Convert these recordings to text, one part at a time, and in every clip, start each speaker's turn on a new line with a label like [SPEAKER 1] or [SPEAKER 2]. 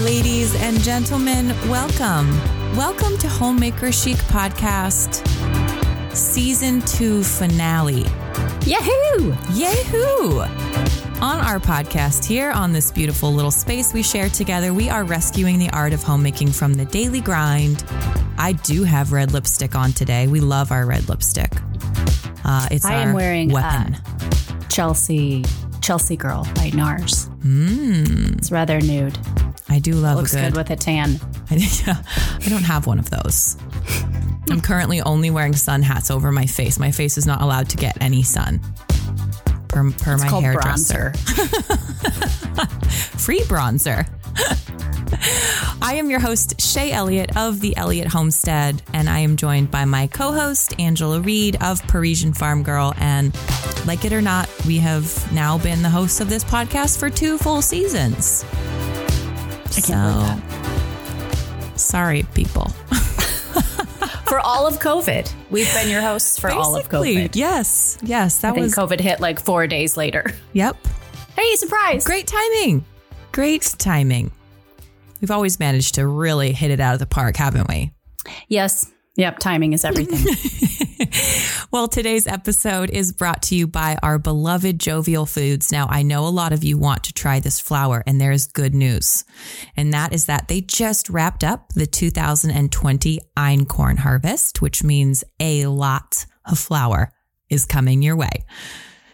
[SPEAKER 1] Ladies and gentlemen, welcome. Welcome to Homemaker Chic Podcast, Season 2 finale.
[SPEAKER 2] Yahoo!
[SPEAKER 1] Yahoo! On our podcast here on this beautiful little space we share together, we are rescuing the art of homemaking from the daily grind. I do have red lipstick on today. We love our red lipstick. Uh, it's
[SPEAKER 2] I
[SPEAKER 1] our
[SPEAKER 2] am wearing
[SPEAKER 1] weapon.
[SPEAKER 2] uh, Chelsea Chelsea Girl by NARS. Mm. It's rather nude.
[SPEAKER 1] I do love
[SPEAKER 2] Looks good.
[SPEAKER 1] good.
[SPEAKER 2] with a tan.
[SPEAKER 1] I, yeah, I don't have one of those. I'm currently only wearing sun hats over my face. My face is not allowed to get any sun. Per, per
[SPEAKER 2] It's
[SPEAKER 1] my hairdresser.
[SPEAKER 2] bronzer.
[SPEAKER 1] Free bronzer. I am your host, Shay Elliott of the Elliott Homestead, and I am joined by my co host, Angela Reed of Parisian Farm Girl. And like it or not, we have now been the hosts of this podcast for two full seasons.
[SPEAKER 2] Believe
[SPEAKER 1] Sorry, people.
[SPEAKER 2] For all of COVID, we've been your hosts for all of COVID.
[SPEAKER 1] Yes, yes, that
[SPEAKER 2] I think
[SPEAKER 1] was.
[SPEAKER 2] COVID hit like four days later.
[SPEAKER 1] Yep.
[SPEAKER 2] Hey, surprise!
[SPEAKER 1] Great timing. Great timing. We've always managed to really hit it out of the park, haven't we?
[SPEAKER 2] Yes. Yep. Timing is everything.
[SPEAKER 1] Well, today's episode is brought to you by our beloved Jovial Foods. Now, I know a lot of you want to try this flour, and there is good news. And that is that they just wrapped up the 2020 einkorn harvest, which means a lot of flour is coming your way.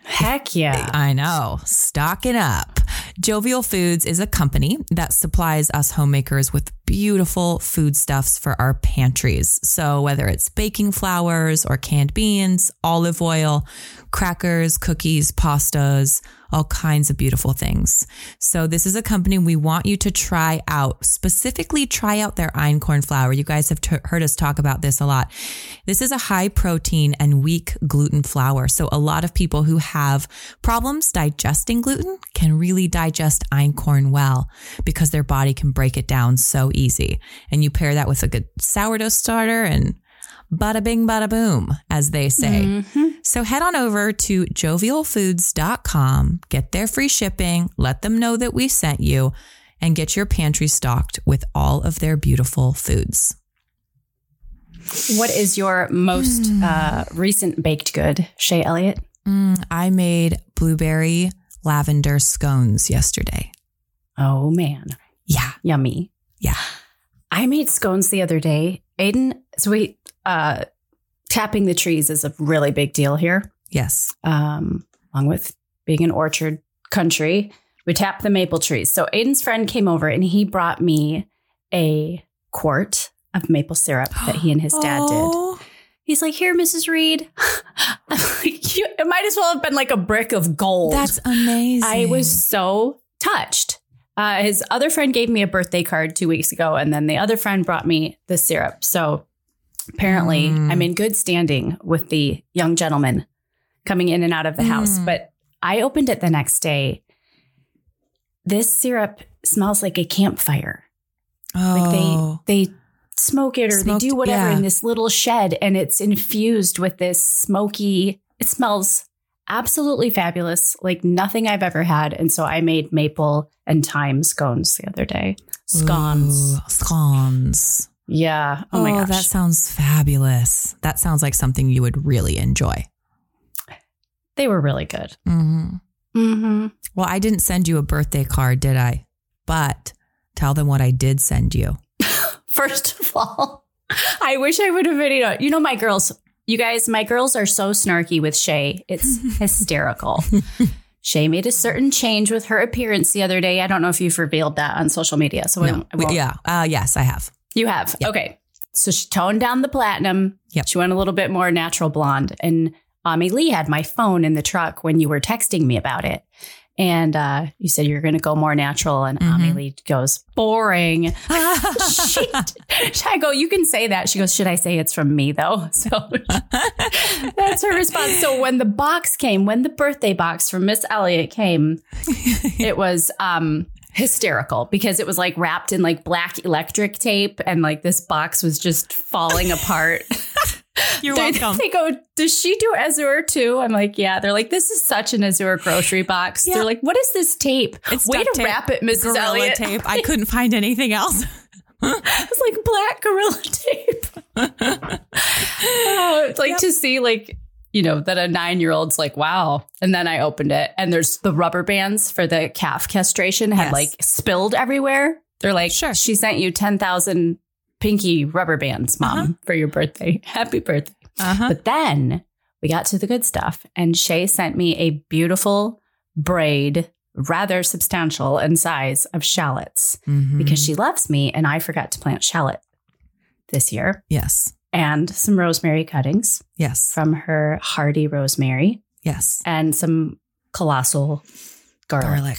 [SPEAKER 2] Heck yeah.
[SPEAKER 1] I know. Stocking up. Jovial Foods is a company that supplies us homemakers with beautiful foodstuffs for our pantries. So whether it's baking flours or canned beans, olive oil, crackers, cookies, pastas, all kinds of beautiful things. So this is a company we want you to try out, specifically try out their einkorn flour. You guys have t- heard us talk about this a lot. This is a high protein and weak gluten flour. So a lot of people who have problems digesting gluten can really digest einkorn well because their body can break it down so easy. And you pair that with a good sourdough starter and bada bing, bada boom, as they say. So head on over to jovialfoods.com, get their free shipping, let them know that we sent you, and get your pantry stocked with all of their beautiful foods.
[SPEAKER 2] What is your most uh, recent baked good, Shay Elliott?
[SPEAKER 1] Mm, I made blueberry lavender scones yesterday.
[SPEAKER 2] Oh man,
[SPEAKER 1] Yeah.
[SPEAKER 2] yummy.
[SPEAKER 1] Yeah.
[SPEAKER 2] I made scones the other day. Aiden, so we uh tapping the trees is a really big deal here.
[SPEAKER 1] Yes.
[SPEAKER 2] Um, along with being an orchard country, we tap the maple trees. So Aiden's friend came over and he brought me a quart of maple syrup that he and his dad did.
[SPEAKER 1] Oh,
[SPEAKER 2] He's like, "Here, Mrs. Reed." Like, you, it might as well have been like a brick of gold.
[SPEAKER 1] That's amazing.
[SPEAKER 2] I was so touched. Uh, his other friend gave me a birthday card two weeks ago, and then the other friend brought me the syrup. So apparently,
[SPEAKER 1] Mm.
[SPEAKER 2] I'm in good standing with the young gentleman coming in and out of the house.
[SPEAKER 1] Mm.
[SPEAKER 2] But I opened it the next day. This syrup smells like a campfire. Like
[SPEAKER 1] Oh.
[SPEAKER 2] they they smoke it or
[SPEAKER 1] Smoked-
[SPEAKER 2] they do whatever
[SPEAKER 1] yeah.
[SPEAKER 2] in this little shed, and it's infused with this smoky. It smells absolutely fabulous, like nothing I've ever had. And so I made maple and thyme scones the other day. Scones.
[SPEAKER 1] Ooh, scones.
[SPEAKER 2] Yeah. Oh, my gosh.
[SPEAKER 1] that sounds fabulous. That sounds like something you would really enjoy.
[SPEAKER 2] they were really good.
[SPEAKER 1] hmm
[SPEAKER 2] Mm-hmm.
[SPEAKER 1] Well, I didn't send you a birthday card, did I? But tell them what I did send you.
[SPEAKER 2] First of all, I wish I would have videoed. You know, my girls, you guys, my girls are so snarky with Shay. It's hysterical. Shay made a certain change with her appearance the other day. I don't know if you've revealed that on social media. So I
[SPEAKER 1] No.
[SPEAKER 2] I won't-
[SPEAKER 1] Yeah. Uh, yes, I have.
[SPEAKER 2] You have. Okay. So she toned down the platinum.
[SPEAKER 1] Yep.
[SPEAKER 2] She went a little bit more natural blonde. And Ami Lee had my phone in the truck when you were texting me about it. And uh, you said you're going to go more natural. And Ami
[SPEAKER 1] Mhm.
[SPEAKER 2] Lee goes, boring. she, I go, you can say that. She goes, should I say it's from me though? So that's her response. So when the box came, when the birthday box from Miss Elliott came, it was um hysterical because it was like wrapped in like black electric tape and like this box was just falling apart.
[SPEAKER 1] You're welcome.
[SPEAKER 2] They go, does she do Azure too? I'm like, yeah. They're like, this is such an Azure grocery box.
[SPEAKER 1] Yeah.
[SPEAKER 2] They're like, what is this tape?
[SPEAKER 1] It's
[SPEAKER 2] Way to
[SPEAKER 1] tape,
[SPEAKER 2] wrap it, Mrs.
[SPEAKER 1] Gorilla
[SPEAKER 2] Elliott.
[SPEAKER 1] tape. I couldn't find anything else.
[SPEAKER 2] It's like black gorilla tape. oh, uh, it's like
[SPEAKER 1] Yep.
[SPEAKER 2] to see like you know that a nine year old's like wow, and then I opened it and there's the rubber bands for the calf castration had
[SPEAKER 1] Yes.
[SPEAKER 2] like spilled everywhere. They're like,
[SPEAKER 1] Sure.
[SPEAKER 2] she sent you ten thousand pinky rubber bands, mom,
[SPEAKER 1] Uh-huh.
[SPEAKER 2] for your birthday. Happy birthday!
[SPEAKER 1] Uh-huh.
[SPEAKER 2] But then we got to the good stuff, and Shay sent me a beautiful braid, rather substantial in size, of shallots
[SPEAKER 1] Mhm.
[SPEAKER 2] because she loves me and I forgot to plant shallot this year
[SPEAKER 1] Yes.
[SPEAKER 2] And some rosemary cuttings
[SPEAKER 1] Yes.
[SPEAKER 2] from her hardy rosemary
[SPEAKER 1] Yes.
[SPEAKER 2] and some colossal garlic,
[SPEAKER 1] Garlic.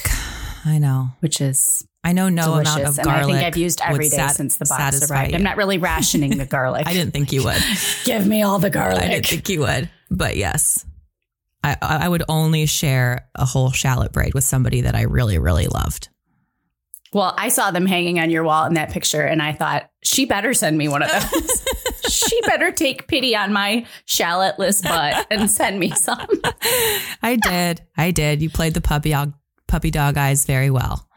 [SPEAKER 1] I know.
[SPEAKER 2] which is
[SPEAKER 1] I know no
[SPEAKER 2] delicious.
[SPEAKER 1] amount of
[SPEAKER 2] and
[SPEAKER 1] garlic.
[SPEAKER 2] I think I've used every day
[SPEAKER 1] sat-
[SPEAKER 2] since the box arrived. I'm not really rationing the garlic.
[SPEAKER 1] I didn't think you would.
[SPEAKER 2] Give me all the garlic.
[SPEAKER 1] I didn't think you would. But yes. I, I would only share a whole shallot braid with somebody that I really, really loved.
[SPEAKER 2] well, I saw them hanging on your wall in that picture, and I thought she better send me one of those. She better take pity on my shallotless butt and send me some.
[SPEAKER 1] I did. I did. You played the puppy dog, puppy dog eyes very well.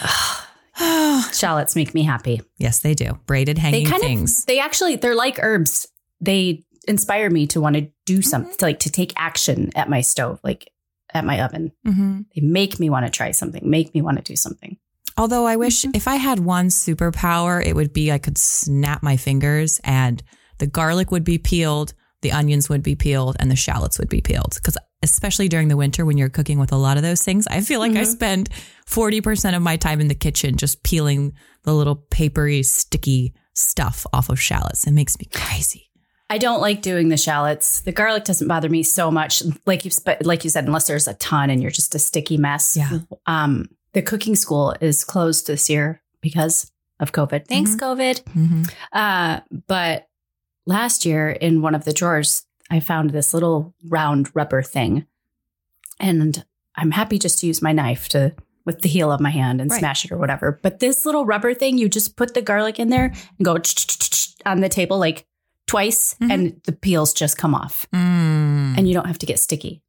[SPEAKER 2] Shallots make me happy.
[SPEAKER 1] yes, they do. Braided
[SPEAKER 2] they
[SPEAKER 1] hanging
[SPEAKER 2] kind
[SPEAKER 1] things.
[SPEAKER 2] of they actually they're like herbs they inspire me to want to do something to like to take action at my stove like at my oven
[SPEAKER 1] hmm
[SPEAKER 2] they make me want to try something make me want to do something
[SPEAKER 1] Although I wish if I had one superpower, it would be I could snap my fingers and the garlic would be peeled, the onions would be peeled, and the shallots would be peeled. Because especially during the winter when you're cooking with a lot of those things, I feel like I
[SPEAKER 2] Mhm.
[SPEAKER 1] spend 40% of my time in the kitchen just peeling the little papery, sticky stuff off of shallots. It makes me crazy.
[SPEAKER 2] i don't like doing the shallots the garlic doesn't bother me so much like you like you said unless there's a ton and you're just a sticky mess
[SPEAKER 1] Yeah.
[SPEAKER 2] um the cooking school is closed this year because of covid thanks
[SPEAKER 1] Mhm.
[SPEAKER 2] covid
[SPEAKER 1] hmm
[SPEAKER 2] Uh, but last year in one of the drawers, I found this little round rubber thing. And I'm happy just to use my knife to with the heel of my hand and
[SPEAKER 1] Right.
[SPEAKER 2] smash it or whatever. But this little rubber thing, you just put the garlic in there and go on the table like twice
[SPEAKER 1] Mhm.
[SPEAKER 2] and the peels just come off
[SPEAKER 1] Mm,
[SPEAKER 2] and you don't have to get sticky.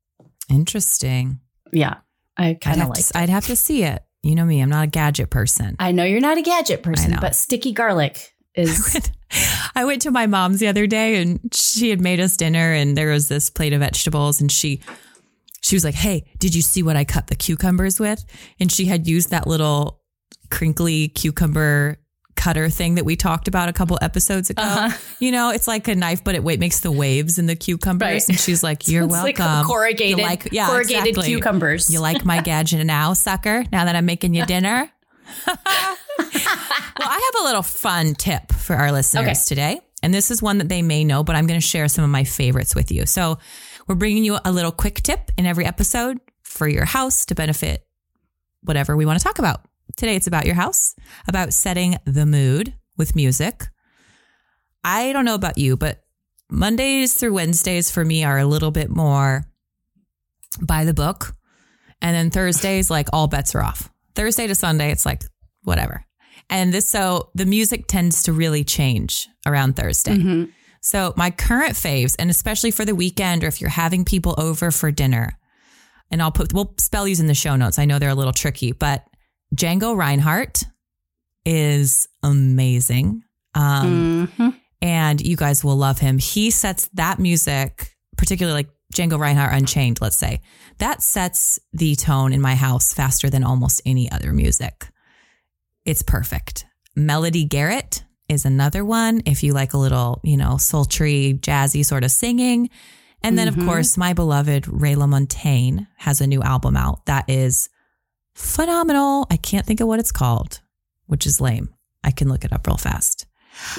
[SPEAKER 1] interesting.
[SPEAKER 2] Yeah. I kind of like
[SPEAKER 1] I'd have to see it. You know me, I'm not a gadget person.
[SPEAKER 2] I know you're not a gadget person, but sticky garlic is
[SPEAKER 1] I went to my mom's the other day and she had made us dinner and there was this plate of vegetables and she she was like, "Hey, did you see what I cut the cucumbers with?" And she had used that little crinkly cucumber cutter thing that we talked about a couple episodes ago.
[SPEAKER 2] Uh-huh.
[SPEAKER 1] You know, it's like a knife but it makes the waves in the cucumbers
[SPEAKER 2] Right.
[SPEAKER 1] and she's like, "You're welcome."
[SPEAKER 2] like corrugated,
[SPEAKER 1] You like yeah,
[SPEAKER 2] corrugated
[SPEAKER 1] exactly.
[SPEAKER 2] cucumbers.
[SPEAKER 1] You like my gadget now, sucker? Now that I'm making you dinner? well, I have a little fun tip for our listeners
[SPEAKER 2] Okay.
[SPEAKER 1] today. And this is one that they may know, but I'm going to share some of my favorites with you. So, we're bringing you a little quick tip in every episode for your house to benefit whatever we want to talk about. Today, it's about your house, about setting the mood with music. I don't know about you, but Mondays through Wednesdays for me are a little bit more by the book. And then Thursdays, like all bets are off. Thursday to Sunday, it's like whatever. And this, so the music tends to really change around Thursday.
[SPEAKER 2] Mhm.
[SPEAKER 1] So my current faves, and especially for the weekend or if you're having people over for dinner, and I'll put, we'll spell these in the show notes. I know they're a little tricky, but Django Reinhardt is amazing. Um,
[SPEAKER 2] Mhm.
[SPEAKER 1] and you guys will love him. He sets that music, particularly like Django Reinhardt Unchained, let's say, that sets the tone in my house faster than almost any other music. It's perfect. Melody Gardot is another one if you like a little, you know, sultry, jazzy sort of singing. And then,
[SPEAKER 2] Mhm.
[SPEAKER 1] of course, my beloved Ray LaMontagne has a new album out that is phenomenal. I can't think of what it's called, which is lame. I can look it up real fast.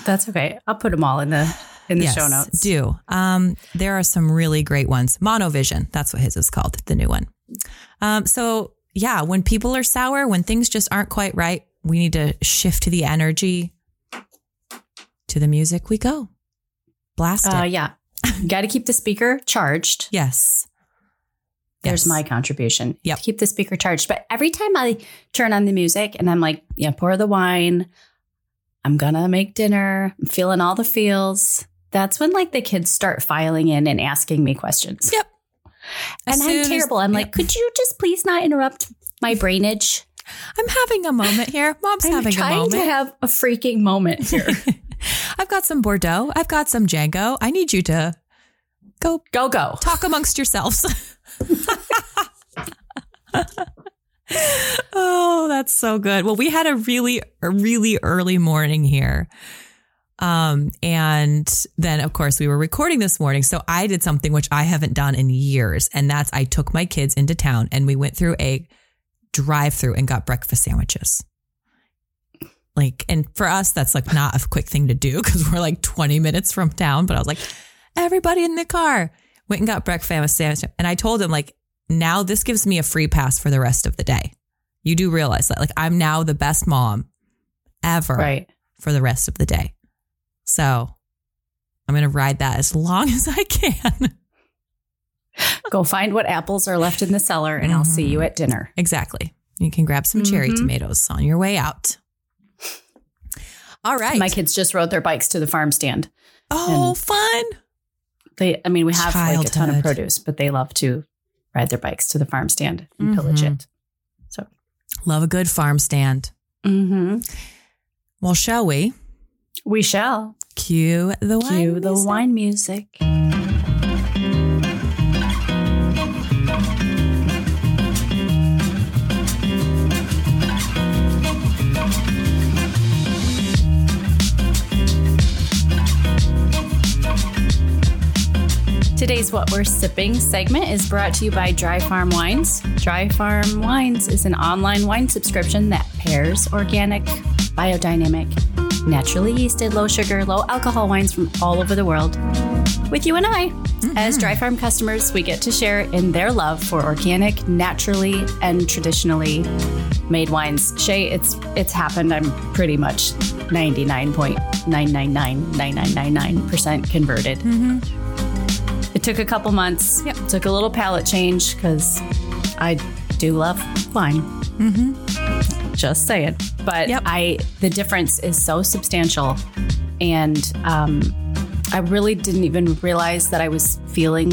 [SPEAKER 2] That's okay. I'll put them all in the in the
[SPEAKER 1] Yes,
[SPEAKER 2] show notes.
[SPEAKER 1] Do. Um, there are some really great ones. Monovision, that's what his is called, the new one. Um, so yeah, when people are sour, when things just aren't quite right, we need to shift to the energy to the music we go. Blast it.
[SPEAKER 2] Uh, yeah. Got to keep the speaker charged.
[SPEAKER 1] yes.
[SPEAKER 2] There's
[SPEAKER 1] Yes.
[SPEAKER 2] my contribution. To keep the speaker charged. But every time I turn on the music and I'm like, yeah, pour the wine. I'm gonna make dinner. I'm feeling all the feels. that's when like the kids start filing in and asking me questions.
[SPEAKER 1] Yep.
[SPEAKER 2] And I'm
[SPEAKER 1] soon as-
[SPEAKER 2] terrible. I'm
[SPEAKER 1] yep.
[SPEAKER 2] like, could you just please not interrupt my brainage?
[SPEAKER 1] I'm having a moment here. Mom's
[SPEAKER 2] I'm
[SPEAKER 1] having a moment.
[SPEAKER 2] to have a freaking moment here.
[SPEAKER 1] I've got some Bordeaux. I've got some Django. I need you to go
[SPEAKER 2] go, go.
[SPEAKER 1] talk amongst yourselves. oh, that's so good. Well, we had a really, really early morning here. Um, and then of course we were recording this morning. So I did something which I haven't done in years. And that's I took my kids into town and we went through a drive through and got breakfast sandwiches. Like, and for us, that's like not a quick thing to do because we're like 20 minutes from town. But I was like, everybody in the car went and got breakfast sandwich. And I told them, like, now this gives me a free pass for the rest of the day. You do realize that, like, I'm now the best mom ever
[SPEAKER 2] Right.
[SPEAKER 1] for the rest of the day. So I'm going to ride that as long as I can.
[SPEAKER 2] Go find what apples are left in the cellar and I'll see you at dinner.
[SPEAKER 1] exactly. You can grab some cherry
[SPEAKER 2] Mhm.
[SPEAKER 1] tomatoes on your way out. All right.
[SPEAKER 2] My kids just rode their bikes to the farm stand.
[SPEAKER 1] oh, fun.
[SPEAKER 2] They, I mean, we have like a ton of produce, but they love to ride their bikes to the farm stand and pillage
[SPEAKER 1] Mhm.
[SPEAKER 2] it. So,
[SPEAKER 1] Love a good farm stand.
[SPEAKER 2] mm-hmm.
[SPEAKER 1] Well, shall we
[SPEAKER 2] we shall
[SPEAKER 1] cue the wine?
[SPEAKER 2] cue the
[SPEAKER 1] music?
[SPEAKER 2] wine music. Today's What We're Sipping segment is brought to you by Dry Farm Wines. Dry Farm Wines is an online wine subscription that pairs organic, biodynamic, naturally yeasted, low sugar, low alcohol wines from all over the world with you and I. As mm-hmm. Dry Farm customers, we get to share in their love for organic, naturally, and traditionally made wines. Shay, it's it's happened. I'm pretty much 99.9999999% converted. Mm-hmm. It took a couple months.
[SPEAKER 1] Yep.
[SPEAKER 2] Took a little palate change because I do love wine. Mm-hmm. Just saying. But
[SPEAKER 1] Yep.
[SPEAKER 2] I the difference is so substantial, and um, I really didn't even realize that I was feeling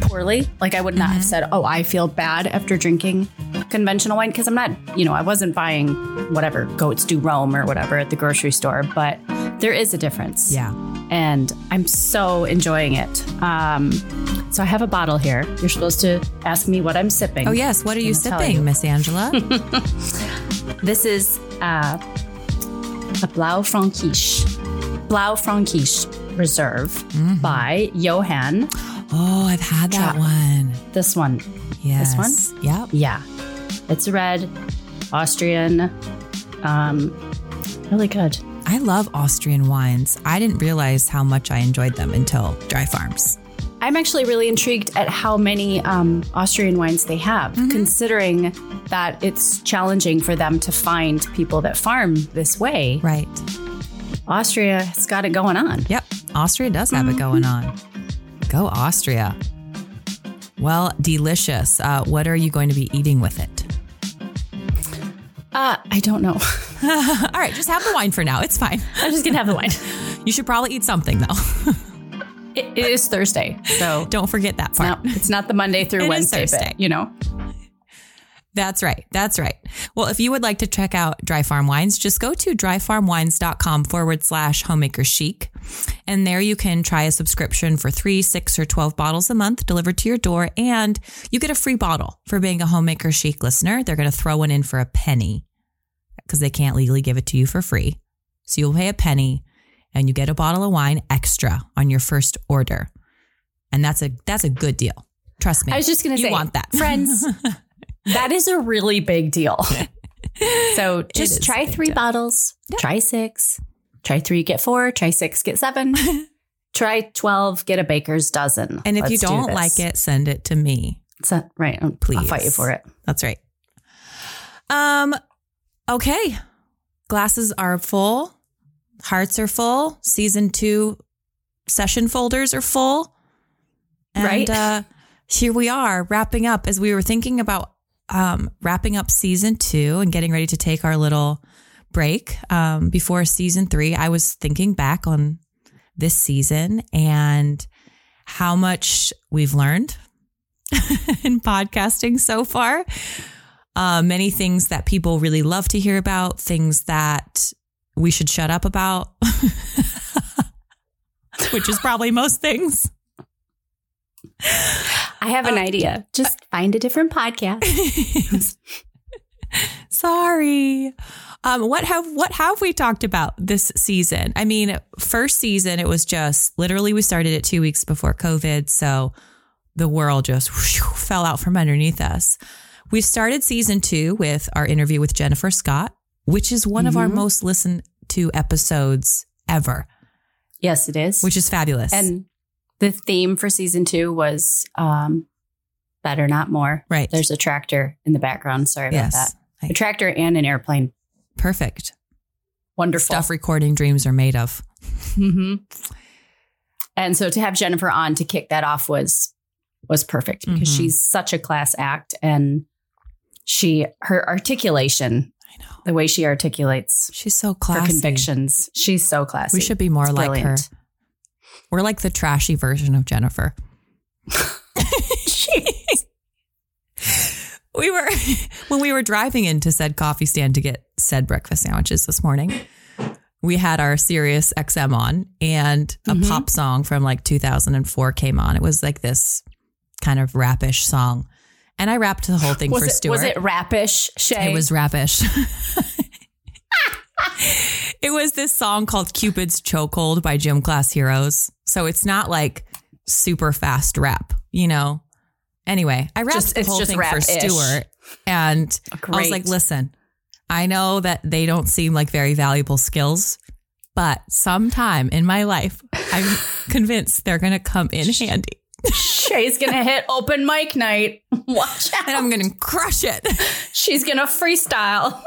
[SPEAKER 2] poorly. Like I would not have said, "Oh, I feel bad after drinking conventional wine," because I'm not. You know, I wasn't buying whatever goats do Roam or whatever at the grocery store, but there is a difference
[SPEAKER 1] Yeah.
[SPEAKER 2] And I'm so enjoying it. Um, so I have a bottle here. You're supposed to ask me what I'm sipping.
[SPEAKER 1] Oh, yes. What are you sipping,
[SPEAKER 2] you.
[SPEAKER 1] Miss Angela?
[SPEAKER 2] This is uh, a Blaufränkisch, Blau Frankish Reserve
[SPEAKER 1] Mm-hmm.
[SPEAKER 2] by Johann.
[SPEAKER 1] oh, I've had that one.
[SPEAKER 2] This one,
[SPEAKER 1] Yes.
[SPEAKER 2] This one?
[SPEAKER 1] Yep.
[SPEAKER 2] yeah, it's red, Austrian, um, really good.
[SPEAKER 1] I love Austrian wines. I didn't realize how much I enjoyed them until Dry Farms.
[SPEAKER 2] I'm actually really intrigued at how many um, Austrian wines they have, considering that it's challenging for them to find people that farm this way.
[SPEAKER 1] Right.
[SPEAKER 2] Austria has got it going on.
[SPEAKER 1] Yep. Austria does have it going on. Go Austria. Well, delicious. Uh, what are you going to be eating with it?
[SPEAKER 2] Uh, I don't know.
[SPEAKER 1] All right, just have the wine for now. It's fine.
[SPEAKER 2] I'm just gonna have the wine.
[SPEAKER 1] You should probably eat something though.
[SPEAKER 2] It, it is Thursday, so
[SPEAKER 1] Don't forget that
[SPEAKER 2] it's
[SPEAKER 1] part.
[SPEAKER 2] not, it's not the Monday through
[SPEAKER 1] It
[SPEAKER 2] Wednesday bit, you know.
[SPEAKER 1] That's right. That's right. Well, if you would like to check out Dry Farm Wines, just go to dryfarmwines.com forward slash homemaker chic. And there you can try a subscription for three, six, or 12 bottles a month delivered to your door. And you get a free bottle for being a homemaker chic listener. They're going to throw one in for a penny because they can't legally give it to you for free. So you'll pay a penny and you get a bottle of wine extra on your first order. And that's a, that's a good deal. Trust me.
[SPEAKER 2] I was just gonna
[SPEAKER 1] you
[SPEAKER 2] say,
[SPEAKER 1] want that.
[SPEAKER 2] friends. that is a really big deal. So just try three
[SPEAKER 1] deal.
[SPEAKER 2] bottles. Try six. Try three, get four. Try six, get seven. try twelve, get a baker's dozen.
[SPEAKER 1] And if you
[SPEAKER 2] Let's do
[SPEAKER 1] don't
[SPEAKER 2] this.
[SPEAKER 1] like it, send it to me.
[SPEAKER 2] So- right? I'll
[SPEAKER 1] Please.
[SPEAKER 2] fight you for it.
[SPEAKER 1] That's right. Um, okay. Glasses are full. Hearts are full. Season two session folders are full. And
[SPEAKER 2] Right.
[SPEAKER 1] uh, here we are wrapping up as we were thinking about um, wrapping up season two and getting ready to take our little break um, before season three. I was thinking back on this season and how much we've learned in podcasting so far. Uh, many things that people really love to hear about, things that we should shut up about, which is probably most things.
[SPEAKER 2] I have an uh, idea. Just find a different podcast.
[SPEAKER 1] Sorry. Um, what have what have we talked about this season? I mean, first season it was just literally we started it two weeks before COVID, so the world just whoosh, fell out from underneath us. We started season two with our interview with Jennifer Scott, which is one mm-hmm. of our mm-hmm. most listened to episodes ever.
[SPEAKER 2] Yes, it is.
[SPEAKER 1] Which is fabulous.
[SPEAKER 2] And the theme for season two was um, better, not more.
[SPEAKER 1] Right.
[SPEAKER 2] There's a tractor in the background. Sorry yes. about that. A tractor and an airplane.
[SPEAKER 1] Perfect.
[SPEAKER 2] Wonderful.
[SPEAKER 1] Stuff recording dreams are made of.
[SPEAKER 2] Mm-hmm. And so to have Jennifer on to kick that off was was perfect because mm-hmm. she's such a class act and she her articulation I know. The way she articulates
[SPEAKER 1] she's so classy.
[SPEAKER 2] Her convictions. She's so classy.
[SPEAKER 1] We should be more it's like brilliant. her. We're like the trashy version of Jennifer. we were when we were driving into said coffee stand to get said breakfast sandwiches this morning. We had our Sirius XM on, and a mm-hmm. pop song from like 2004 came on. It was like this kind of rapish song, and I wrapped the whole thing
[SPEAKER 2] was
[SPEAKER 1] for
[SPEAKER 2] it,
[SPEAKER 1] Stuart.
[SPEAKER 2] Was it rapish? Shay?
[SPEAKER 1] It was rapish. it was this song called Cupid's Chokehold by Gym Class Heroes. So it's not like super fast rap, you know? Anyway, I rapped just, the whole thing for Stuart. And Great. I was like, listen, I know that they don't seem like very valuable skills, but sometime in my life, I'm convinced they're going to come in handy.
[SPEAKER 2] Shay's going to hit open mic night. Watch out.
[SPEAKER 1] And I'm going to crush it.
[SPEAKER 2] She's going to freestyle.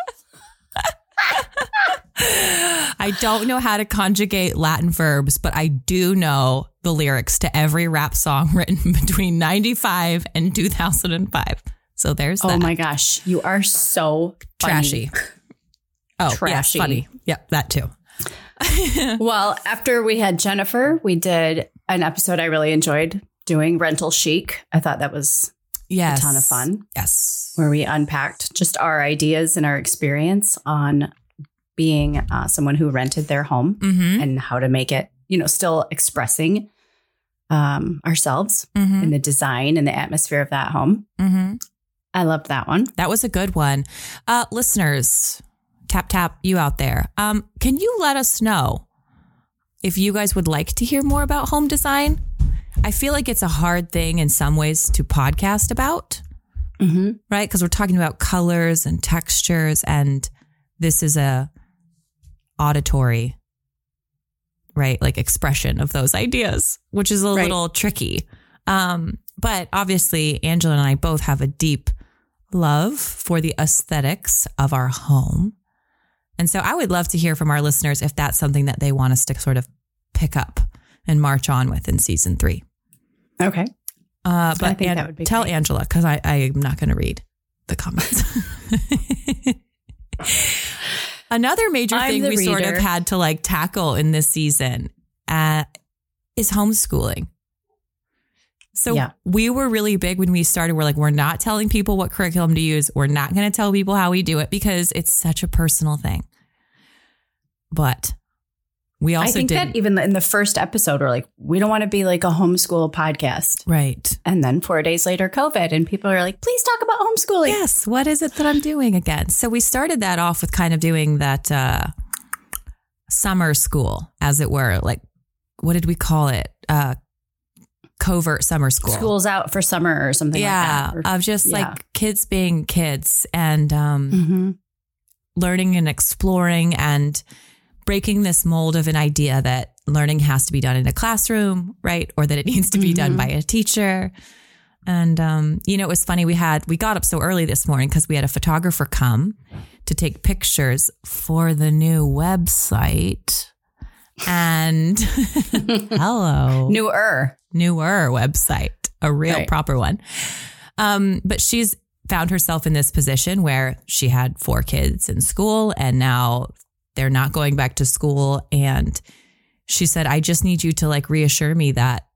[SPEAKER 1] I don't know how to conjugate Latin verbs, but I do know the lyrics to every rap song written between 95 and 2005. So there's
[SPEAKER 2] oh
[SPEAKER 1] that.
[SPEAKER 2] Oh my gosh. You are so
[SPEAKER 1] funny. Oh, trashy. Oh, trashy. Yeah, funny. Yep, that too.
[SPEAKER 2] well, after we had Jennifer, we did an episode I really enjoyed doing Rental Chic. I thought that was yes. a ton of fun.
[SPEAKER 1] Yes.
[SPEAKER 2] Where we unpacked just our ideas and our experience on being uh, someone who rented their home mm-hmm. and how to make it, you know, still expressing um, ourselves mm-hmm. in the design and the atmosphere of that home. Mm-hmm. I loved that one.
[SPEAKER 1] That was a good one. Uh, listeners, tap, tap, you out there. Um, can you let us know if you guys would like to hear more about home design? I feel like it's a hard thing in some ways to podcast about, mm-hmm. right? Because we're talking about colors and textures, and this is a auditory, right? Like expression of those ideas, which is a right. little tricky. Um, but obviously, Angela and I both have a deep love for the aesthetics of our home. And so I would love to hear from our listeners if that's something that they want us to sort of pick up and march on with in season three.
[SPEAKER 2] Okay.
[SPEAKER 1] Uh, but I think An- that would be tell great. Angela because I I'm not going to read the comments. Another major I'm thing we reader. sort of had to like tackle in this season uh, is homeschooling. So yeah. we were really big when we started. We're like, we're not telling people what curriculum to use. We're not going to tell people how we do it because it's such a personal thing. But we also I
[SPEAKER 2] think
[SPEAKER 1] did
[SPEAKER 2] that even in the first episode, we're like, we don't want to be like a homeschool podcast.
[SPEAKER 1] Right.
[SPEAKER 2] And then four days later, COVID, and people are like, please talk about homeschooling.
[SPEAKER 1] Yes. What is it that I'm doing again? So we started that off with kind of doing that uh, summer school, as it were. Like, what did we call it? Uh, covert summer school.
[SPEAKER 2] School's out for summer or something
[SPEAKER 1] yeah,
[SPEAKER 2] like
[SPEAKER 1] that. of just yeah. like kids being kids and um, mm-hmm. learning and exploring and breaking this mold of an idea that learning has to be done in a classroom, right? Or that it needs to be mm-hmm. done by a teacher. And, um, you know, it was funny. We had, we got up so early this morning because we had a photographer come to take pictures for the new website. And hello.
[SPEAKER 2] Newer.
[SPEAKER 1] Newer website, a real right. proper one. Um, but she's found herself in this position where she had four kids in school and now they're not going back to school and she said, I just need you to like reassure me that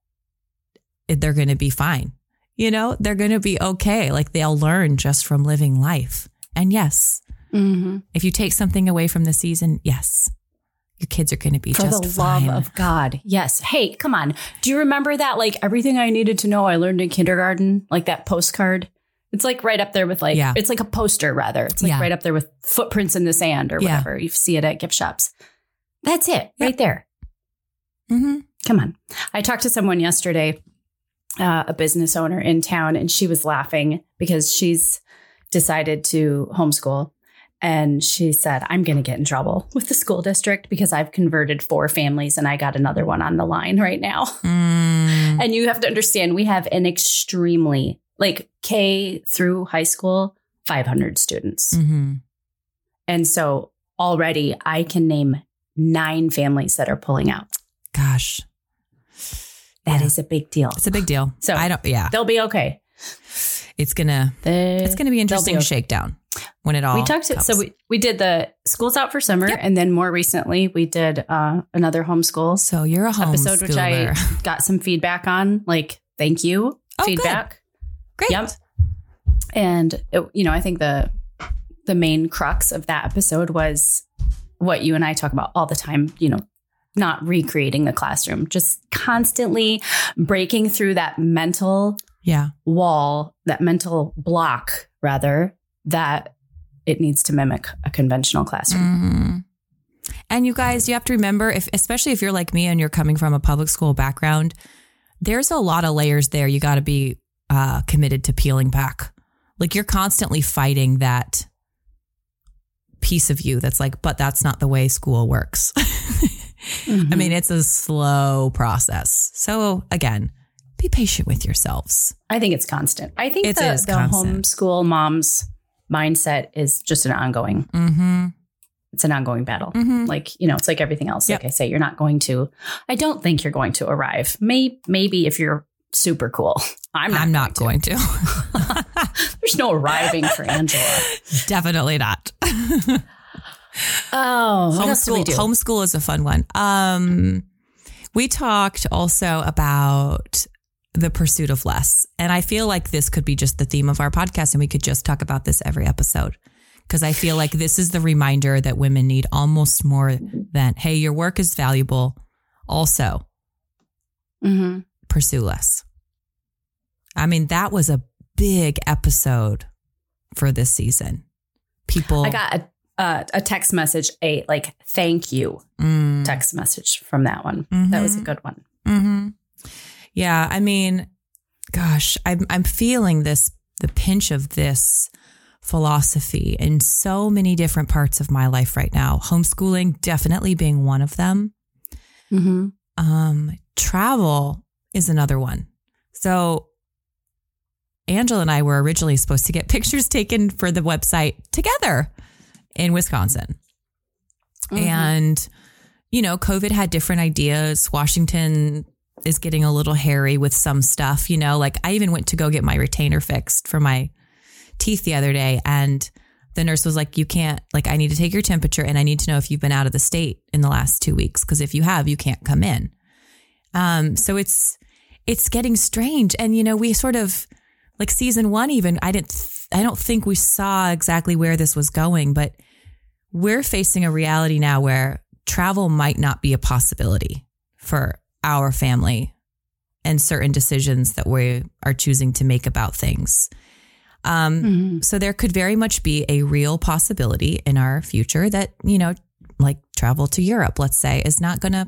[SPEAKER 1] they're going to be fine. You know, they're going to be okay. Like they'll learn just from living life. And yes,
[SPEAKER 2] Mm-hmm.
[SPEAKER 1] if you take something away from the season, yes, your kids are going to be
[SPEAKER 2] For
[SPEAKER 1] just
[SPEAKER 2] the
[SPEAKER 1] fine.
[SPEAKER 2] love of God. Yes. Hey, come on. Do you remember that? Like everything I needed to know I learned in kindergarten, like that postcard. It's like right up there with like,
[SPEAKER 1] Yeah.
[SPEAKER 2] it's like a poster rather. It's like
[SPEAKER 1] Yeah.
[SPEAKER 2] right up there with footprints in the sand or
[SPEAKER 1] Yeah.
[SPEAKER 2] whatever. You see it at gift shops. That's it right there.
[SPEAKER 1] Mhm.
[SPEAKER 2] Come on. I talked to someone yesterday, uh, a business owner in town, and she was laughing because she's decided to homeschool. And she said, I'm going to get in trouble with the school district because I've converted four families and I got another one on the line right now.
[SPEAKER 1] Mm.
[SPEAKER 2] And you have to understand, we have an extremely, like K through high school, 500 students.
[SPEAKER 1] Mhm.
[SPEAKER 2] And so already I can name nine families that are pulling out.
[SPEAKER 1] Gosh,
[SPEAKER 2] That is
[SPEAKER 1] Yeah.
[SPEAKER 2] a big deal.
[SPEAKER 1] it's a big deal.
[SPEAKER 2] So-
[SPEAKER 1] I don't, yeah,
[SPEAKER 2] They'll be okay.
[SPEAKER 1] it's gonna,
[SPEAKER 2] They-
[SPEAKER 1] it's gonna be interesting
[SPEAKER 2] okay.
[SPEAKER 1] shakedown when it all
[SPEAKER 2] we talked to, so we, we did the schools out for summer
[SPEAKER 1] Yep.
[SPEAKER 2] and then more recently we did uh, another homeschool
[SPEAKER 1] so you're a
[SPEAKER 2] episode which i got some feedback on like thank you
[SPEAKER 1] Oh, good. Great.
[SPEAKER 2] Yep. and it, you know i think the the main crux of that episode was what you and i talk about all the time you know not recreating the classroom just constantly breaking through that mental
[SPEAKER 1] Yeah.
[SPEAKER 2] wall, that mental block, rather, that it needs to mimic a conventional classroom.
[SPEAKER 1] Mhm. And you guys, you have to remember, if especially if you're like me and you're coming from a public school background, there's a lot of layers there. You got to be uh, committed to peeling back. Like you're constantly fighting that piece of you that's like, but that's not the way school works.
[SPEAKER 2] Mm-hmm.
[SPEAKER 1] I mean, it's a slow process. So again, be patient with yourselves.
[SPEAKER 2] I think it's constant. I think
[SPEAKER 1] It
[SPEAKER 2] the,
[SPEAKER 1] is
[SPEAKER 2] the
[SPEAKER 1] constant.
[SPEAKER 2] homeschool mom's mindset is just an ongoing.
[SPEAKER 1] Mm-hmm.
[SPEAKER 2] It's an ongoing battle.
[SPEAKER 1] Mhm.
[SPEAKER 2] Like you know, it's like everything else.
[SPEAKER 1] Yep.
[SPEAKER 2] Like I say, you're not going to. I don't think you're going to arrive. May, maybe if you're super cool. I'm not.
[SPEAKER 1] I'm not going to.
[SPEAKER 2] There's no arriving for Angela.
[SPEAKER 1] Definitely not.
[SPEAKER 2] Oh, what else do we
[SPEAKER 1] homeschool homeschool is a fun one. Um, we talked also about the pursuit of less, and I feel like this could be just the theme of our podcast, and we could just talk about this every episode because I feel like this is the reminder that women need almost more than hey, your work is valuable. Also,
[SPEAKER 2] hmm
[SPEAKER 1] pursue less. I mean, that was a big episode for this season. People,
[SPEAKER 2] I got a, a a text message, a like thank you
[SPEAKER 1] Mm.
[SPEAKER 2] text message from that one. That was a
[SPEAKER 1] Mhm.
[SPEAKER 2] good one.
[SPEAKER 1] hmm Yeah, I mean, gosh, I'm I'm feeling this the pinch of this philosophy in so many different parts of my life right now. Homeschooling definitely being one of them.
[SPEAKER 2] Mm-hmm.
[SPEAKER 1] Um, travel is another one. So Angela and I were originally supposed to get pictures taken for the website together in Wisconsin. And, you know, COVID had different ideas. Washington is getting a little hairy with some stuff, you know, like I even went to go get my retainer fixed for my teeth the other day. And the nurse was like, you can't, like, I need to take your temperature and I need to know if you've been out of the state in the last two weeks. Cause if you have, you can't come in. Um, so it's, it's getting strange. And, you know, we sort of, like season one, even, I didn't, th- I don't think we saw exactly where this was going, but we're facing a reality now where travel might not be a possibility for our family and certain decisions that we are choosing to make about things. Um,
[SPEAKER 2] Mm-hmm.
[SPEAKER 1] so there could very much be a real possibility in our future that, you know, like travel to Europe, let's say, is not going to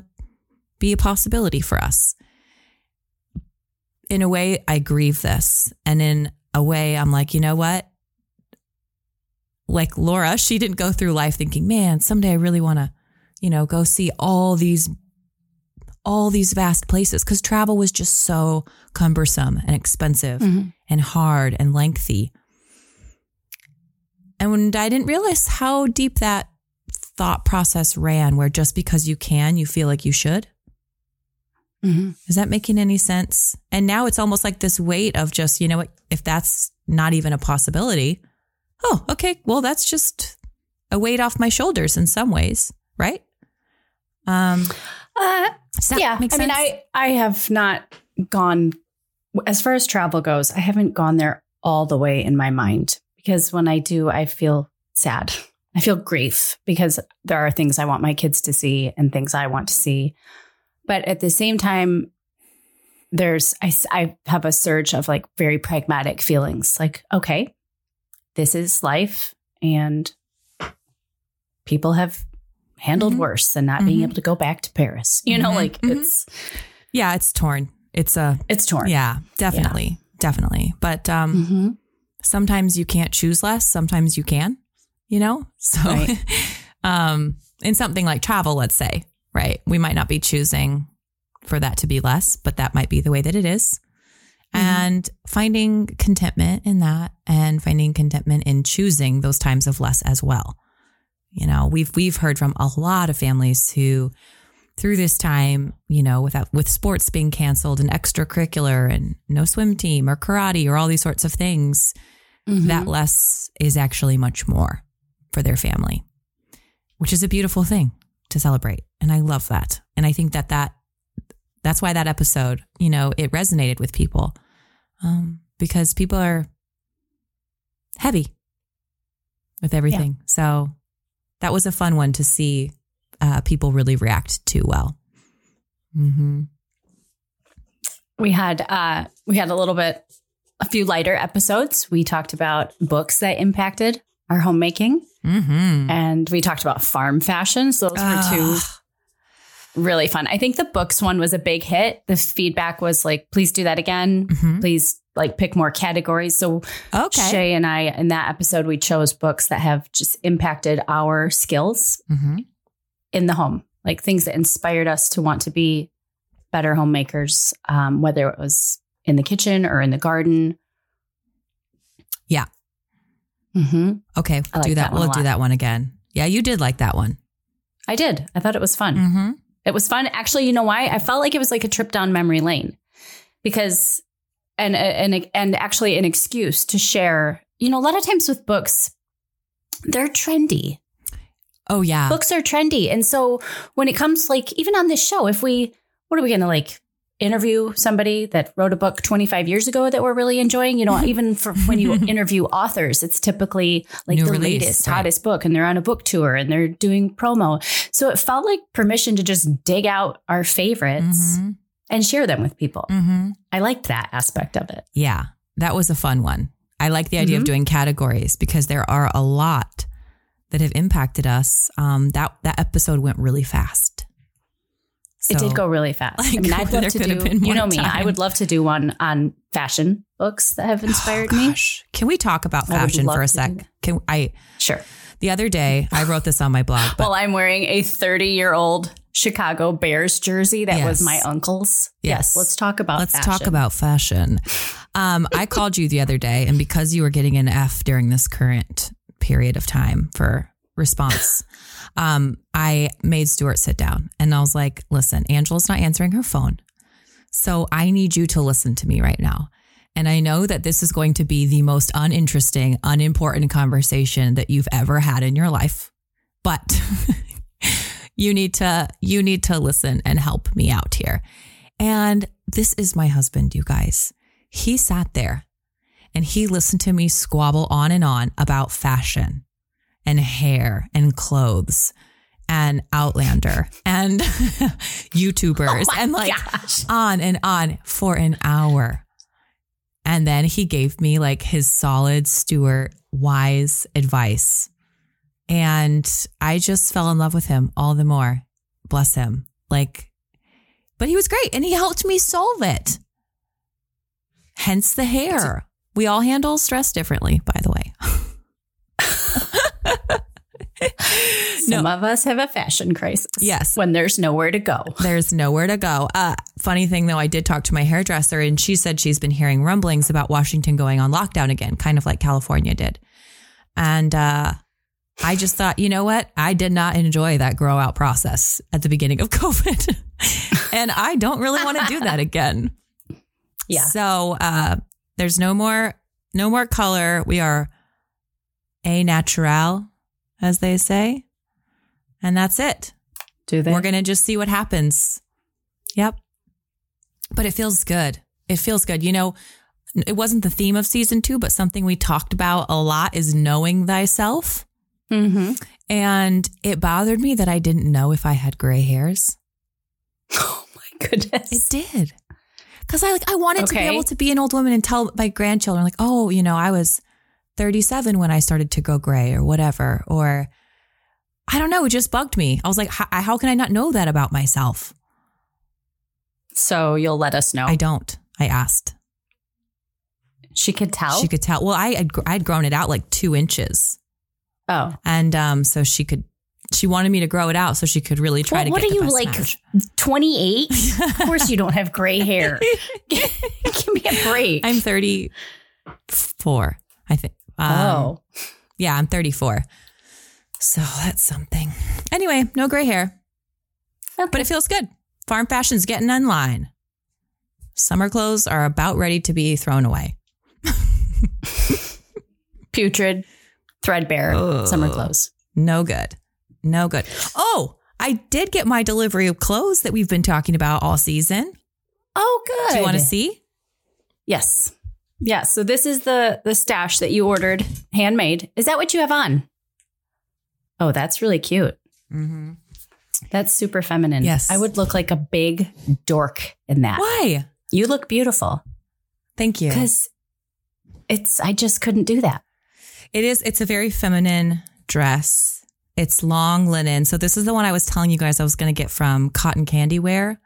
[SPEAKER 1] be a possibility for us. In a way, I grieve this. And in a way, I'm like, you know what? Like Laura, she didn't go through life thinking, man, someday I really want to, you know, go see all these all these vast places because travel was just so cumbersome and expensive
[SPEAKER 2] Mhm.
[SPEAKER 1] and hard and lengthy. And when I didn't realize how deep that thought process ran, where just because you can, you feel like you should.
[SPEAKER 2] Mm-hmm.
[SPEAKER 1] Is that making any sense? And now it's almost like this weight of just, you know what, if that's not even a possibility, oh, okay, well, that's just a weight off my shoulders in some ways, right? Um,
[SPEAKER 2] Uh, yeah, I mean. I I have not gone as far as travel goes. I haven't gone there all the way in my mind because when I do, I feel sad. I feel grief because there are things I want my kids to see and things I want to see, but at the same time, there's I I have a surge of like very pragmatic feelings. Like, okay, this is life, and people have handled
[SPEAKER 1] Mhm.
[SPEAKER 2] worse than not being
[SPEAKER 1] Mhm.
[SPEAKER 2] able to go back to Paris. You know,
[SPEAKER 1] Mhm.
[SPEAKER 2] like
[SPEAKER 1] Mhm.
[SPEAKER 2] it's
[SPEAKER 1] yeah, it's torn. It's a
[SPEAKER 2] it's torn.
[SPEAKER 1] yeah, definitely, definitely. But um,
[SPEAKER 2] hmm
[SPEAKER 1] sometimes you can't choose less. Sometimes you can. You know, so
[SPEAKER 2] Right.
[SPEAKER 1] um, in something like travel, let's say, right, we might not be choosing for that to be less, but that might be the way that it is.
[SPEAKER 2] Mhm.
[SPEAKER 1] And finding contentment in that, and finding contentment in choosing those times of less as well. You know, we've we've heard from a lot of families who through this time, you know, without with sports being canceled and extracurricular and no swim team or karate or all these sorts of things,
[SPEAKER 2] Mm-hmm.
[SPEAKER 1] that less is actually much more for their family, which is a beautiful thing to celebrate. And I love that. And I think that that that's why that episode, you know, it resonated with people um, because people are heavy with everything. So that was a fun one to see uh, people really react to well. hmm
[SPEAKER 2] we had uh we had a little bit a few lighter episodes. We talked about books that impacted our homemaking
[SPEAKER 1] hmm
[SPEAKER 2] and we talked about farm fashions. Those were two really fun. I think the books one was a big hit. The feedback was like, please do that again.
[SPEAKER 1] Mhm.
[SPEAKER 2] Please like pick more categories. So
[SPEAKER 1] Okay.
[SPEAKER 2] Shay and I in that episode we chose books that have just impacted our skills
[SPEAKER 1] hmm
[SPEAKER 2] in the home, like things that inspired us to want to be better homemakers, um, whether it was in the kitchen or in the garden.
[SPEAKER 1] Yeah.
[SPEAKER 2] hmm
[SPEAKER 1] Okay. We'll
[SPEAKER 2] like
[SPEAKER 1] do
[SPEAKER 2] that
[SPEAKER 1] that.
[SPEAKER 2] one
[SPEAKER 1] We'll do that one again. Yeah, you did like that one.
[SPEAKER 2] I did. I thought it was fun.
[SPEAKER 1] Mm-hmm.
[SPEAKER 2] It was fun. Actually, you know why? I felt like it was like a trip down memory lane because, and, and, and actually an excuse to share, you know, a lot of times with books, they're trendy.
[SPEAKER 1] Oh yeah.
[SPEAKER 2] books are trendy. And so when it comes like even on this show, if we what are we gonna like interview somebody that wrote a book 25 years ago that we're really enjoying? You know, even for when you interview authors, it's typically like
[SPEAKER 1] New
[SPEAKER 2] the
[SPEAKER 1] release,
[SPEAKER 2] latest,
[SPEAKER 1] right.
[SPEAKER 2] hottest book, and they're on a book tour and they're doing promo. So it felt like permission to just dig out our favorites
[SPEAKER 1] Mhm.
[SPEAKER 2] and share them with people.
[SPEAKER 1] Mhm.
[SPEAKER 2] I liked that aspect of it.
[SPEAKER 1] Yeah, that was a fun one. I like the idea of
[SPEAKER 2] Mhm.
[SPEAKER 1] doing categories because there are a lot that have impacted us. Um, that that episode went really fast.
[SPEAKER 2] It did go really fast. I mean, I'd love to do, you know me, I would love to do one on fashion books that have inspired me.
[SPEAKER 1] Gosh, can we talk about fashion for a sec? Can I?
[SPEAKER 2] Sure.
[SPEAKER 1] The other day, I wrote this on my blog. But
[SPEAKER 2] Well, I'm wearing a 30 year old Chicago Bears jersey that was my uncle's.
[SPEAKER 1] Yes.
[SPEAKER 2] let's talk about
[SPEAKER 1] Let's
[SPEAKER 2] fashion.
[SPEAKER 1] talk about fashion. Um, I called you the other day, and because you were getting an F during this current period of time for response, um, I made Stuart sit down and I was like, listen, Angela's not answering her phone. So I need you to listen to me right now. And I know that this is going to be the most uninteresting, unimportant conversation that you've ever had in your life. But you need to you need to listen and help me out here. And this is my husband, you guys. He sat there and he listened to me squabble on and on about fashion and hair and clothes and Outlander and YouTubers
[SPEAKER 2] Oh
[SPEAKER 1] and like
[SPEAKER 2] gosh.
[SPEAKER 1] on and on for an hour. And then he gave me like his solid Stuart wise advice. And I just fell in love with him all the more. Bless him. Like, but he was great and he helped me solve it. Hence the hair. We all handle stress differently, by the way.
[SPEAKER 2] Some of us have a fashion crisis.
[SPEAKER 1] Yes.
[SPEAKER 2] When there's nowhere to go.
[SPEAKER 1] There's nowhere to go. Uh, funny thing though, I did talk to my hairdresser and she said she's been hearing rumblings about Washington going on lockdown again, kind of like California did. And uh, I just thought, you know what? I did not enjoy that grow out process at the beginning of COVID. and I don't really want to do that again.
[SPEAKER 2] Yeah.
[SPEAKER 1] So uh, there's no more no more color. We are a natural, as they say. And that's it.
[SPEAKER 2] Do they?
[SPEAKER 1] We're going to just see what happens. Yep. But it feels good. It feels good. You know, it wasn't the theme of season two, but something we talked about a lot is knowing thyself.
[SPEAKER 2] mm-hmm.
[SPEAKER 1] And it bothered me that I didn't know if I had gray hairs.
[SPEAKER 2] Oh my goodness.
[SPEAKER 1] It did. Cause I like, I wanted to be able to be an old woman and tell my grandchildren, like, oh, you know, I was 37 when I started to go gray or whatever. Or I don't know. It just bugged me. I was like, how, can I not know that about myself?
[SPEAKER 2] so you'll let us know.
[SPEAKER 1] I don't. I asked.
[SPEAKER 2] she could tell.
[SPEAKER 1] She could tell. Well, I had, I'd grown it out like two inches.
[SPEAKER 2] oh.
[SPEAKER 1] And um, so she could, she wanted me to grow it out so she could really try
[SPEAKER 2] Well,
[SPEAKER 1] to
[SPEAKER 2] what
[SPEAKER 1] get
[SPEAKER 2] are you like? 28? of course you don't have gray hair. Give me a break.
[SPEAKER 1] I'm 34, I think. Um,
[SPEAKER 2] oh.
[SPEAKER 1] Yeah, I'm 34. So that's something. Anyway, no gray hair, but it feels good. Farm fashion's getting in line. Summer clothes are about ready to be thrown away.
[SPEAKER 2] putrid, threadbare summer clothes.
[SPEAKER 1] No good. No good. Oh, I did get my delivery of clothes that we've been talking about all season.
[SPEAKER 2] Oh, good.
[SPEAKER 1] Do you want to see?
[SPEAKER 2] Yes. Yeah. So this is the the stash that you ordered, handmade. Is that what you have on? Oh, that's really cute.
[SPEAKER 1] Mm-hmm.
[SPEAKER 2] That's super feminine.
[SPEAKER 1] Yes.
[SPEAKER 2] I would look like a big dork in that.
[SPEAKER 1] Why?
[SPEAKER 2] You look beautiful
[SPEAKER 1] Thank you.
[SPEAKER 2] because it's. I just couldn't do that.
[SPEAKER 1] It is. It's a very feminine dress. It's long linen. So this is the one I was telling you guys I was going to get from Cotton Candy Wear,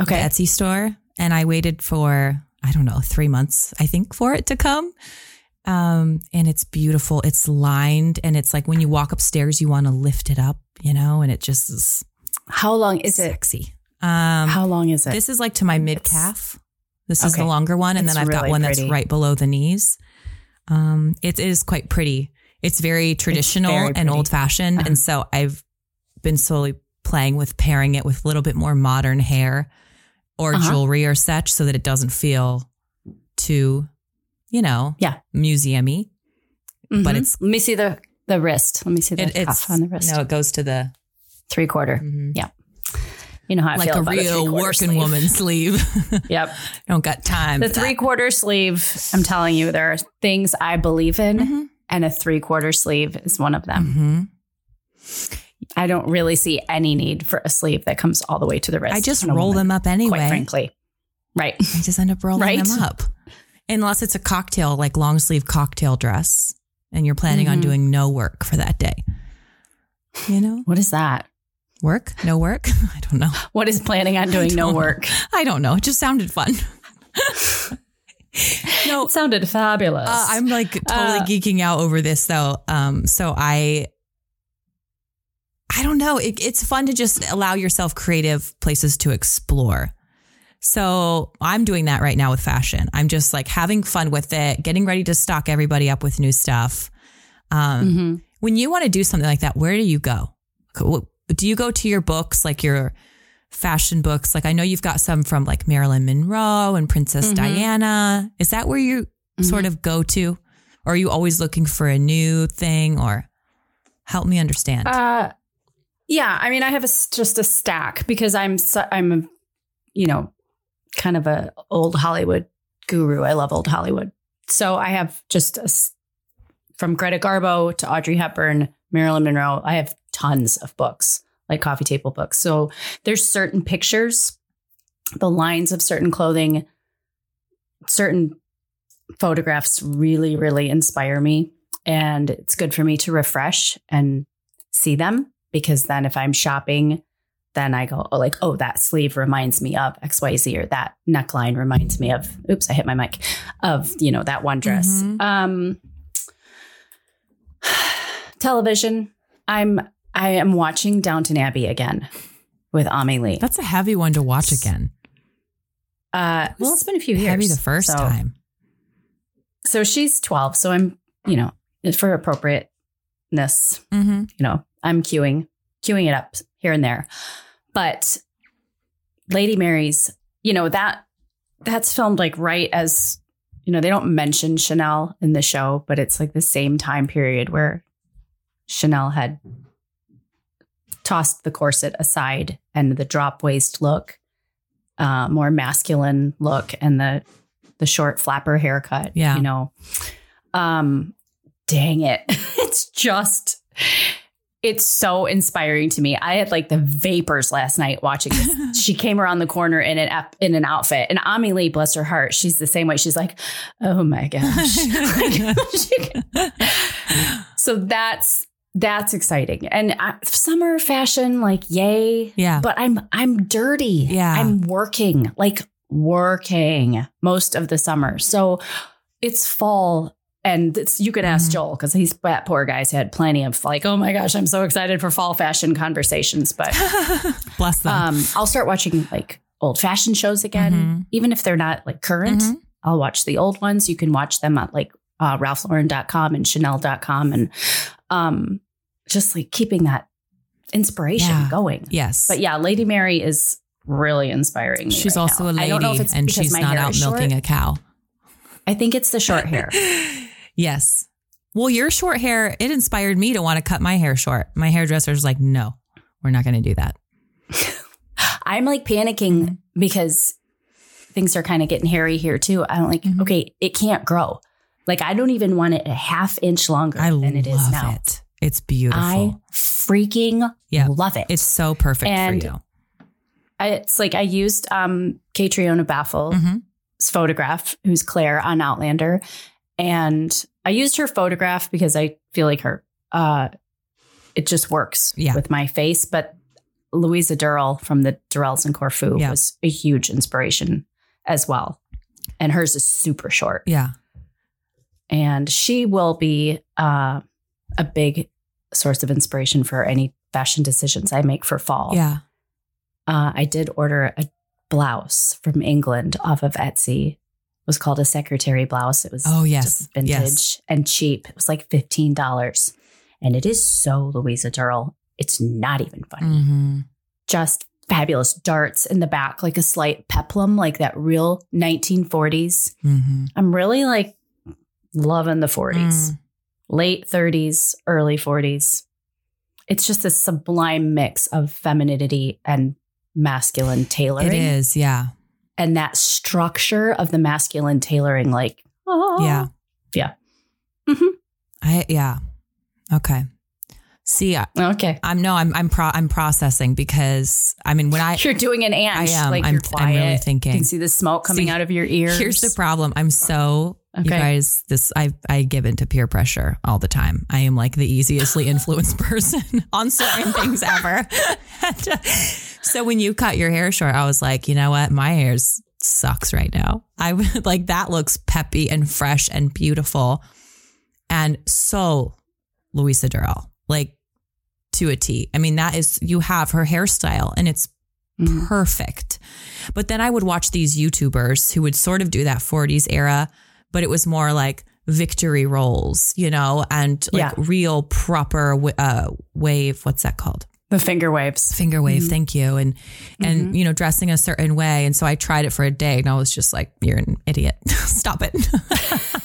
[SPEAKER 2] Okay.
[SPEAKER 1] Etsy store, and I waited for I don't know three months I think for it to come. Um, and it's beautiful. It's lined, and it's like when you walk upstairs, you want to lift it up, you know, and it just is
[SPEAKER 2] How long is it?
[SPEAKER 1] sexy. Um,
[SPEAKER 2] How long is it?
[SPEAKER 1] this is like to my mid calf. This is the longer one, and
[SPEAKER 2] It's
[SPEAKER 1] then I've got
[SPEAKER 2] really
[SPEAKER 1] one that's right below the knees. Um, it is quite pretty. It's very traditional
[SPEAKER 2] very
[SPEAKER 1] and old fashioned,
[SPEAKER 2] Uh-huh.
[SPEAKER 1] and so I've been slowly playing with pairing it with a little bit more modern hair or
[SPEAKER 2] Uh-huh.
[SPEAKER 1] jewelry or such, so that it doesn't feel too, you know,
[SPEAKER 2] Yeah.
[SPEAKER 1] museumy. but
[SPEAKER 2] Mhm.
[SPEAKER 1] it's-
[SPEAKER 2] Let me see the the wrist. Let me see the
[SPEAKER 1] It,
[SPEAKER 2] cuff on the wrist.
[SPEAKER 1] no, it goes to the
[SPEAKER 2] Three quarter.
[SPEAKER 1] mhm.
[SPEAKER 2] Yeah. You know how I
[SPEAKER 1] like a real
[SPEAKER 2] three-quarter
[SPEAKER 1] working
[SPEAKER 2] sleeve.
[SPEAKER 1] woman sleeve.
[SPEAKER 2] Yep.
[SPEAKER 1] don't got time.
[SPEAKER 2] The three quarter sleeve, I'm telling you, there are things I believe in,
[SPEAKER 1] Mhm.
[SPEAKER 2] and a three quarter sleeve is one of them. I don't really see any need for a sleeve that comes all the way to the wrist.
[SPEAKER 1] I just roll
[SPEAKER 2] woman,
[SPEAKER 1] them up anyway.
[SPEAKER 2] Quite frankly. Right.
[SPEAKER 1] I just end up rolling
[SPEAKER 2] Right?
[SPEAKER 1] them up. Unless it's a cocktail, like long sleeve cocktail dress, and you're planning on
[SPEAKER 2] Mhm.
[SPEAKER 1] doing no work for that day. You know,
[SPEAKER 2] What is that?
[SPEAKER 1] work, no work. I don't know.
[SPEAKER 2] What is planning on doing no
[SPEAKER 1] don't know.
[SPEAKER 2] work?
[SPEAKER 1] I don't know. It just sounded fun. no,
[SPEAKER 2] It sounded fabulous.
[SPEAKER 1] uh, I'm like totally
[SPEAKER 2] Uh,
[SPEAKER 1] geeking out over this though. Um, so I, I don't know. It, it's fun to just allow yourself creative places to explore. So I'm doing that right now with fashion. I'm just like having fun with it, getting ready to stock everybody up with new stuff. Um,
[SPEAKER 2] Mhm.
[SPEAKER 1] When you want to do something like that, where do you go? Do you go to your books, like your fashion books? Like I know you've got some from like Marilyn Monroe and Princess
[SPEAKER 2] Mhm.
[SPEAKER 1] Diana. Is that where you
[SPEAKER 2] Mhm.
[SPEAKER 1] sort of go to? Or are you always looking for a new thing? Or help me understand.
[SPEAKER 2] Uh, yeah, I mean, I have a just a stack because I'm I'm a, you know kind of a old Hollywood guru. I love old Hollywood, so I have just a from Greta Garbo to Audrey Hepburn, Marilyn Monroe. I have tons of books, like coffee table books. So there's certain pictures, the lines of certain clothing, certain photographs really, really inspire me. And it's good for me to refresh and see them because then if I'm shopping, then I go, oh, like, oh, that sleeve reminds me of XYZ or that neckline reminds me of, oops, I hit my mic, of, you know, that one dress.
[SPEAKER 1] Mhm.
[SPEAKER 2] Um, television. I'm, I am watching Downton Abbey again with Ami Lee.
[SPEAKER 1] That's a heavy one to watch again.
[SPEAKER 2] Uh, well, it's been a few years.
[SPEAKER 1] Heavy the first
[SPEAKER 2] so-
[SPEAKER 1] time.
[SPEAKER 2] So she's 12. So I'm, you know, for appropriateness,
[SPEAKER 1] Mm-hmm.
[SPEAKER 2] you know, I'm queuing, queuing it up here and there. But Lady Mary's, you know, that that's filmed like right as, you know, they don't mention Chanel in the show, but it's like the same time period where Chanel had tossed the corset aside and the drop waist look, uh, more masculine look, and the the short flapper haircut.
[SPEAKER 1] Yeah.
[SPEAKER 2] you know, um, dang it, it's just. It's so inspiring to me. I had like the vapors last night watching this. she came around the corner in an in an outfit, and Ami Lee, bless her heart, she's the same way. She's like, "Oh my gosh!" so that's that's exciting and I, summer fashion like yay
[SPEAKER 1] Yeah.
[SPEAKER 2] but i'm i'm dirty
[SPEAKER 1] Yeah.
[SPEAKER 2] i'm working like working most of the summer so it's fall and it's, you can ask
[SPEAKER 1] Mhm.
[SPEAKER 2] joel because he's that poor guy's had plenty of like oh my gosh i'm so excited for fall fashion conversations but
[SPEAKER 1] Bless them.
[SPEAKER 2] um i'll start watching like old fashion shows again
[SPEAKER 1] Mhm.
[SPEAKER 2] even if they're not like current
[SPEAKER 1] Mhm.
[SPEAKER 2] I'll watch the old ones. You can watch them at like uh, RalphLauren.com and Chanel.com and um, just like keeping that inspiration
[SPEAKER 1] Yeah.
[SPEAKER 2] going.
[SPEAKER 1] Yes.
[SPEAKER 2] But yeah, Lady Mary is really inspiring.
[SPEAKER 1] She's
[SPEAKER 2] right
[SPEAKER 1] also
[SPEAKER 2] now.
[SPEAKER 1] a
[SPEAKER 2] I
[SPEAKER 1] lady
[SPEAKER 2] don't know if it's
[SPEAKER 1] and she's not out milking
[SPEAKER 2] short.
[SPEAKER 1] a cow.
[SPEAKER 2] I think it's the short hair.
[SPEAKER 1] yes. Well, your short hair, it inspired me to want to cut my hair short. My hairdresser's like, no, we're not going to do that.
[SPEAKER 2] I'm like panicking because things are kind of getting hairy here too. I'm like,
[SPEAKER 1] Mhm.
[SPEAKER 2] okay, it can't grow. Like I don't even want it a half inch longer
[SPEAKER 1] I
[SPEAKER 2] than it is
[SPEAKER 1] love
[SPEAKER 2] now.
[SPEAKER 1] it. It's beautiful.
[SPEAKER 2] I freaking
[SPEAKER 1] Yeah.
[SPEAKER 2] love it.
[SPEAKER 1] it's so perfect
[SPEAKER 2] And-
[SPEAKER 1] for you.
[SPEAKER 2] I, it's like I used um Caitríona Balfe's
[SPEAKER 1] Mhm.
[SPEAKER 2] photograph, who's Claire on Outlander, and I used her photograph because I feel like her uh it just works
[SPEAKER 1] Yeah.
[SPEAKER 2] with my face. But Louisa Durrell from the Durrells in Corfu
[SPEAKER 1] Yeah.
[SPEAKER 2] was a huge inspiration as well. And hers is super short.
[SPEAKER 1] Yeah.
[SPEAKER 2] And she will be uh, a big source of inspiration for any fashion decisions I make for fall
[SPEAKER 1] Yeah.
[SPEAKER 2] uh, I did order a blouse from England off of Etsy. Was called a secretary blouse. It was
[SPEAKER 1] Oh, yes.
[SPEAKER 2] just vintage
[SPEAKER 1] Yes.
[SPEAKER 2] and cheap. It was like fifteen dollars, and it is so Louisa Durrell. It's not even funny.
[SPEAKER 1] hmm
[SPEAKER 2] Just fabulous darts in the back, like a slight peplum, like that real 1940s.
[SPEAKER 1] hmm
[SPEAKER 2] I'm really like loving the 40s,
[SPEAKER 1] Mm.
[SPEAKER 2] late 30s, early 40s. It's just a sublime mix of femininity and masculine tailoring.
[SPEAKER 1] It is. Yeah.
[SPEAKER 2] And that structure of the masculine tailoring, like, oh,
[SPEAKER 1] Yeah.
[SPEAKER 2] Yeah. Mhm.
[SPEAKER 1] I, yeah. Okay. See, I,
[SPEAKER 2] Okay.
[SPEAKER 1] I'm no, I'm, I'm, pro, I'm processing because I mean, when I,
[SPEAKER 2] You're doing an ant.
[SPEAKER 1] I am,
[SPEAKER 2] Like
[SPEAKER 1] I'm,
[SPEAKER 2] you're
[SPEAKER 1] I'm really thinking.
[SPEAKER 2] You can see the smoke coming
[SPEAKER 1] See,
[SPEAKER 2] out of your ears.
[SPEAKER 1] Here's the problem. I'm so you
[SPEAKER 2] Okay.
[SPEAKER 1] guys. This I I give into peer pressure all the time. I am like the easiestly influenced person on certain things ever. And, uh, so when you cut your hair short, I was like, you know what, my hair sucks right now. I would like that looks peppy and fresh and beautiful, and so Louisa Durrell, like to a T. I mean, that is you have her hairstyle, and it's
[SPEAKER 2] Mhm.
[SPEAKER 1] perfect. But then I would watch these YouTubers who would sort of do that 40s era, but it was more like victory rolls, you know, and like
[SPEAKER 2] Yeah.
[SPEAKER 1] real proper uh, wave. What's that called?
[SPEAKER 2] The finger waves.
[SPEAKER 1] Finger wave.
[SPEAKER 2] Mhm.
[SPEAKER 1] Thank you. And and you know, dressing a certain way. And so I tried it for a day, and I was just like, "You're an idiot. Stop it."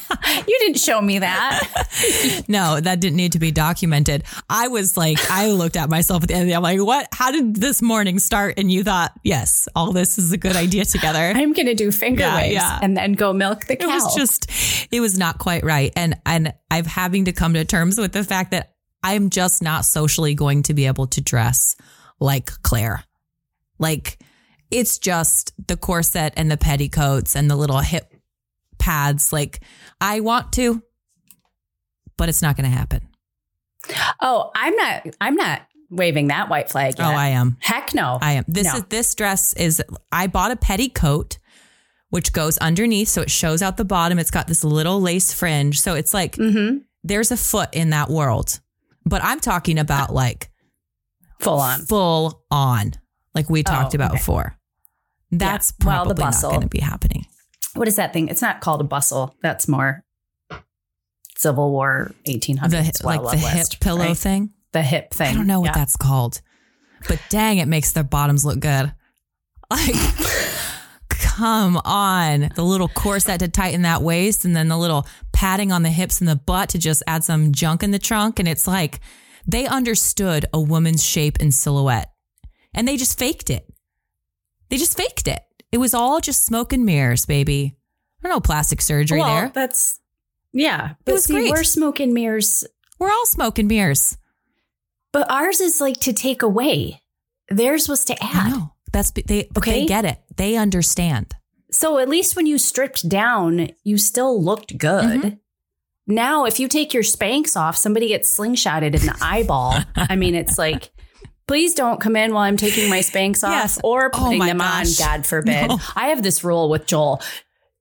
[SPEAKER 2] You didn't show me that.
[SPEAKER 1] no, that didn't need to be documented. I was like, I looked at myself at the end of the day. I'm like, what? How did this morning start? And you thought, yes, all this is a good idea together.
[SPEAKER 2] I'm going to do finger
[SPEAKER 1] Yeah,
[SPEAKER 2] waves
[SPEAKER 1] yeah.
[SPEAKER 2] and then go milk the cow.
[SPEAKER 1] it was just, it was not quite right. And, and I'm having to come to terms with the fact that I'm just not socially going to be able to dress like Claire. Like it's just the corset and the petticoats and the little hip pads. Like I want to, but it's not going to happen.
[SPEAKER 2] oh, I'm not. I'm not waving that white flag yet.
[SPEAKER 1] Oh, I am.
[SPEAKER 2] Heck no.
[SPEAKER 1] I am. This
[SPEAKER 2] No.
[SPEAKER 1] is this dress is I bought a petticoat which goes underneath so it shows out the bottom. It's got this little lace fringe. So it's like
[SPEAKER 2] mm-hmm.
[SPEAKER 1] there's a foot in that world. But I'm talking about like
[SPEAKER 2] Full on.
[SPEAKER 1] full on, like we talked
[SPEAKER 2] Oh,
[SPEAKER 1] about
[SPEAKER 2] okay.
[SPEAKER 1] before. That's
[SPEAKER 2] Yeah. Well,
[SPEAKER 1] probably not going to be happening.
[SPEAKER 2] What is that thing? It's not called a bustle. That's more Civil War, 1800s,
[SPEAKER 1] The like the hip pillow
[SPEAKER 2] right?
[SPEAKER 1] thing.
[SPEAKER 2] The hip thing.
[SPEAKER 1] I don't know what
[SPEAKER 2] Yeah.
[SPEAKER 1] that's called, but dang, it makes their bottoms look good. Like, come on. The little corset to tighten that waist, and then the little padding on the hips and the butt to just add some junk in the trunk. And it's like, They understood a woman's shape and silhouette and they just faked it. They just faked it. It was all just smoke and mirrors, baby. I don't know plastic surgery
[SPEAKER 2] well,
[SPEAKER 1] there.
[SPEAKER 2] that's yeah. But
[SPEAKER 1] was
[SPEAKER 2] see,
[SPEAKER 1] great.
[SPEAKER 2] we're smoke and mirrors.
[SPEAKER 1] We're all smoke and mirrors.
[SPEAKER 2] But ours is like to take away. Theirs was to add.
[SPEAKER 1] That's they they
[SPEAKER 2] Okay.
[SPEAKER 1] get it. They understand.
[SPEAKER 2] So at least when you stripped down, you still looked good.
[SPEAKER 1] Mhm.
[SPEAKER 2] Now, if you take your Spanx off, somebody gets slingshotted in the eyeball. I mean, it's like, please don't come in while I'm taking my Spanx off
[SPEAKER 1] Yes.
[SPEAKER 2] or
[SPEAKER 1] Oh
[SPEAKER 2] putting
[SPEAKER 1] my
[SPEAKER 2] them
[SPEAKER 1] gosh.
[SPEAKER 2] on, God forbid.
[SPEAKER 1] No.
[SPEAKER 2] I have this rule with Joel.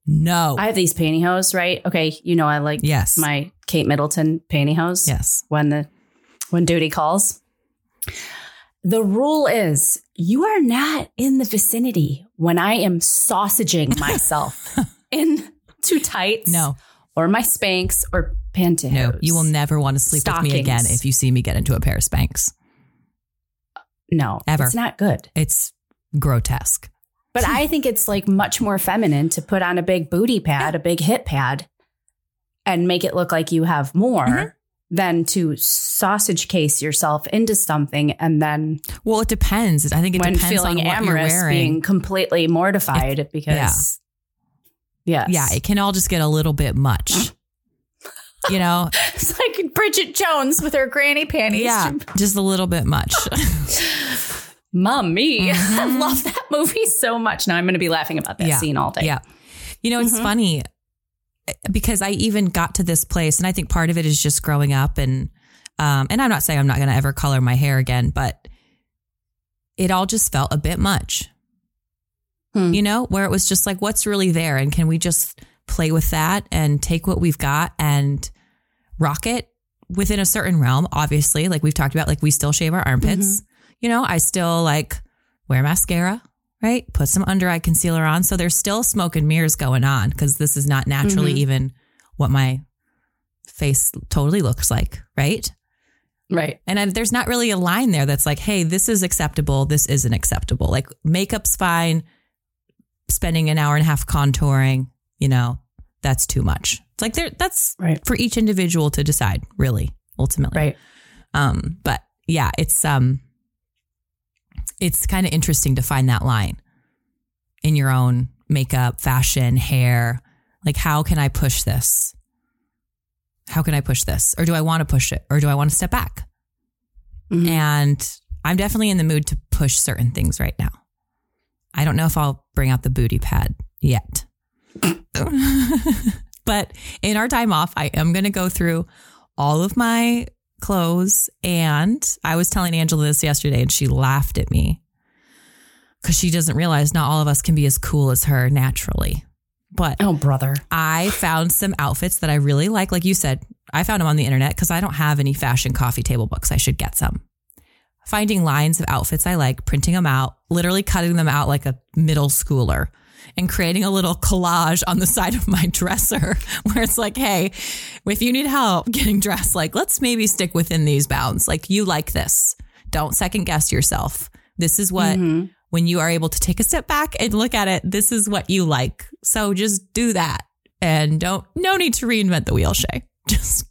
[SPEAKER 1] No.
[SPEAKER 2] I have these pantyhose, right? Okay, you know I like
[SPEAKER 1] yes.
[SPEAKER 2] my Kate Middleton pantyhose
[SPEAKER 1] yes.
[SPEAKER 2] when the when duty calls. The rule is you are not in the vicinity when I am sausaging myself in too tight.
[SPEAKER 1] No.
[SPEAKER 2] or my Spanx or pantyhose.
[SPEAKER 1] No. You will never want to sleep with me again if you see me get into a pair of Spanx.
[SPEAKER 2] No,
[SPEAKER 1] Ever.
[SPEAKER 2] It's not good.
[SPEAKER 1] It's grotesque.
[SPEAKER 2] But I think it's like much more feminine to put on a big booty pad, a big hip pad, and make it look like you have more
[SPEAKER 1] Mhm.
[SPEAKER 2] Than to sausage case yourself into something and then
[SPEAKER 1] Well, it depends. I think it
[SPEAKER 2] when
[SPEAKER 1] depends
[SPEAKER 2] feeling
[SPEAKER 1] on what
[SPEAKER 2] amorous
[SPEAKER 1] you're
[SPEAKER 2] being completely mortified because yes.
[SPEAKER 1] Yeah, it can all just get a little bit much. you know,
[SPEAKER 2] it's like Bridget Jones with her granny panties.
[SPEAKER 1] yeah, just a little bit much.
[SPEAKER 2] Mommy. I
[SPEAKER 1] Mhm.
[SPEAKER 2] love that movie so much. Now I'm going to be laughing about that
[SPEAKER 1] Yeah.
[SPEAKER 2] scene all day.
[SPEAKER 1] Yeah. You know, it's
[SPEAKER 2] Mhm.
[SPEAKER 1] funny because I even got to this place, and I think part of it is just growing up, and um, and I'm not saying I'm not going to ever color my hair again, but it all just felt a bit much.
[SPEAKER 2] Hmm.
[SPEAKER 1] You know, where it was just like, what's really there, and can we just play with that and take what we've got and rock it within a certain realm? Obviously, like we've talked about, like we still shave our armpits. You know, I still like wear mascara right? Put some under eye concealer on. So there's still smoke and mirrors going on because this is not naturally
[SPEAKER 2] Mhm.
[SPEAKER 1] even what my face totally looks like, right?
[SPEAKER 2] Right.
[SPEAKER 1] And I, there's not really a line there that's like, hey, this is acceptable, this isn't acceptable. Like makeup's fine, spending an hour and a half contouring, you know, that's too much. It's like there, that's
[SPEAKER 2] Right.
[SPEAKER 1] for each individual to decide, really, ultimately.
[SPEAKER 2] Right.
[SPEAKER 1] Um, but yeah, it's um it's kind of interesting to find that line in your own makeup, fashion, hair. Like how can I push this? How can I push this? Or do I want to push it? Or do I want to step back?
[SPEAKER 2] Mhm.
[SPEAKER 1] And I'm definitely in the mood to push certain things right now. I don't know if I'll bring out the booty pad yet. but in our time off, I am going to go through all of my clothes. And I was telling Angela this yesterday, and she laughed at me because she doesn't realize not all of us can be as cool as her naturally. But
[SPEAKER 2] Oh, brother.
[SPEAKER 1] I found some outfits that I really like. Like you said, I found them on the internet because I don't have any fashion coffee table books. I should get some. Finding lines of outfits I like, printing them out, literally cutting them out like a middle schooler and creating a little collage on the side of my dresser where it's like, hey, if you need help getting dressed, like let's maybe stick within these bounds. Like you like this. Don't second guess yourself. This is what
[SPEAKER 2] Mhm.
[SPEAKER 1] when you are able to take a step back and look at it, this is what you like. So just do that and don't, no need to reinvent the wheel, Shay. Just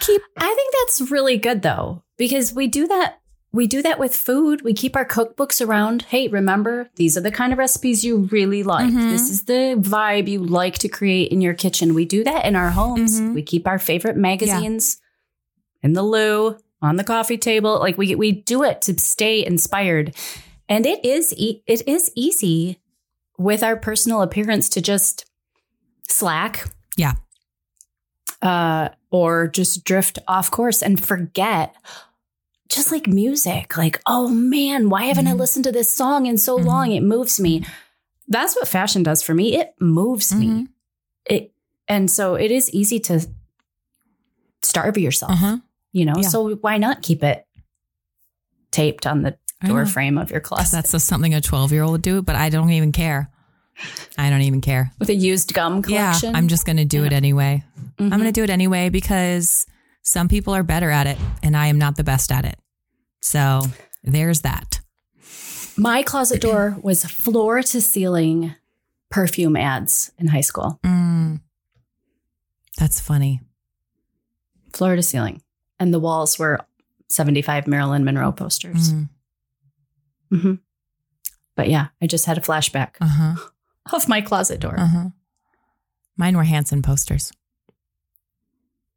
[SPEAKER 1] keep,
[SPEAKER 2] I think that's really good though, because we do that. We do that with food. We keep our cookbooks around. Hey, remember, these are the kind of recipes you really like.
[SPEAKER 1] Mhm.
[SPEAKER 2] This is the vibe you like to create in your kitchen. We do that in our homes.
[SPEAKER 1] Mhm.
[SPEAKER 2] We keep our favorite magazines in the loo, on the coffee table. Like we we do it to stay inspired. And it is e- it is easy with our personal appearance to just slack
[SPEAKER 1] yeah.
[SPEAKER 2] uh, or just drift off course and forget. Just like music, like, oh man, why haven't I
[SPEAKER 1] Mhm.
[SPEAKER 2] listened to this song in so
[SPEAKER 1] Mhm.
[SPEAKER 2] long? It moves me. That's what fashion does for me. It moves me.
[SPEAKER 1] Mhm.
[SPEAKER 2] It and so it is easy to starve yourself,
[SPEAKER 1] Uh-huh.
[SPEAKER 2] you know.
[SPEAKER 1] Yeah.
[SPEAKER 2] So why not keep it taped on the
[SPEAKER 1] I
[SPEAKER 2] door frame of your closet
[SPEAKER 1] That's just something a 12 year old would do, but I don't even care. I don't even care.
[SPEAKER 2] with a used gum collection?
[SPEAKER 1] Yeah. I'm just going to do it anyway. I'm going to do it anyway because some people are better at it and I am not the best at it. So there's that.
[SPEAKER 2] My closet door was floor to ceiling perfume ads in high school.
[SPEAKER 1] Mm. That's funny.
[SPEAKER 2] floor to ceiling. And the walls were 75 Marilyn Monroe posters.
[SPEAKER 1] Mm.
[SPEAKER 2] hmm But yeah, I just had a flashback
[SPEAKER 1] Uh huh.
[SPEAKER 2] of my closet door.
[SPEAKER 1] Uh huh. Mine were Hanson posters.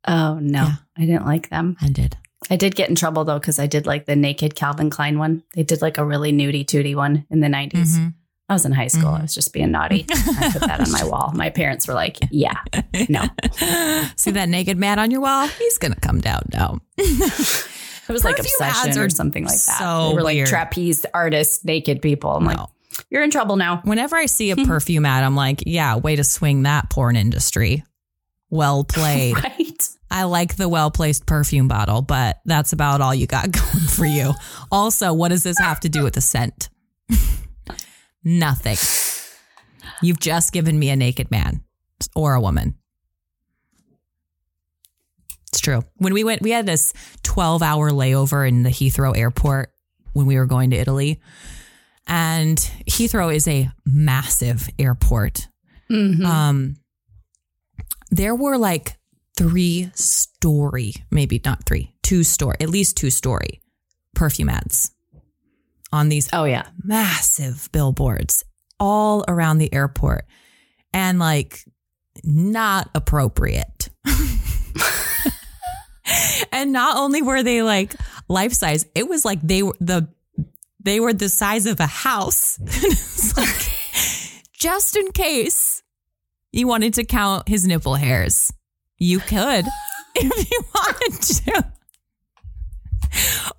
[SPEAKER 2] Oh no,
[SPEAKER 1] Yeah.
[SPEAKER 2] I didn't like them.
[SPEAKER 1] I did.
[SPEAKER 2] I did get in trouble though because I did like the naked Calvin Klein one. They did like a really nudie tootie one in the 90s.
[SPEAKER 1] Mhm.
[SPEAKER 2] I was in high school.
[SPEAKER 1] Mhm.
[SPEAKER 2] I was just being naughty. I put that on my wall. My parents were like, "Yeah, no."
[SPEAKER 1] See that naked man on your wall? He's gonna come down now.
[SPEAKER 2] It was like obsession or something like that.
[SPEAKER 1] so
[SPEAKER 2] they were like
[SPEAKER 1] weird.
[SPEAKER 2] trapeze artists, naked people. I'm like, you're in trouble now.
[SPEAKER 1] Whenever I see a perfume ad, I'm like, yeah, way to swing that porn industry. Well played.
[SPEAKER 2] Right?
[SPEAKER 1] I like the well placed perfume bottle, but that's about all you got going for you. Also, what does this have to do with the scent? Nothing. You've just given me a naked man or a woman. It's true. When we went, we had this 12 hour layover in the Heathrow airport when we were going to Italy. And Heathrow is a massive airport.
[SPEAKER 2] Mhm.
[SPEAKER 1] Um, there were like three story, maybe not three, two story, at least two story perfume ads on these
[SPEAKER 2] oh yeah.
[SPEAKER 1] massive billboards all around the airport and like not appropriate. and not only were they like life size, it was like they were the they were the size of a house. Like, just in case you wanted to count his nipple hairs, you could if you wanted to.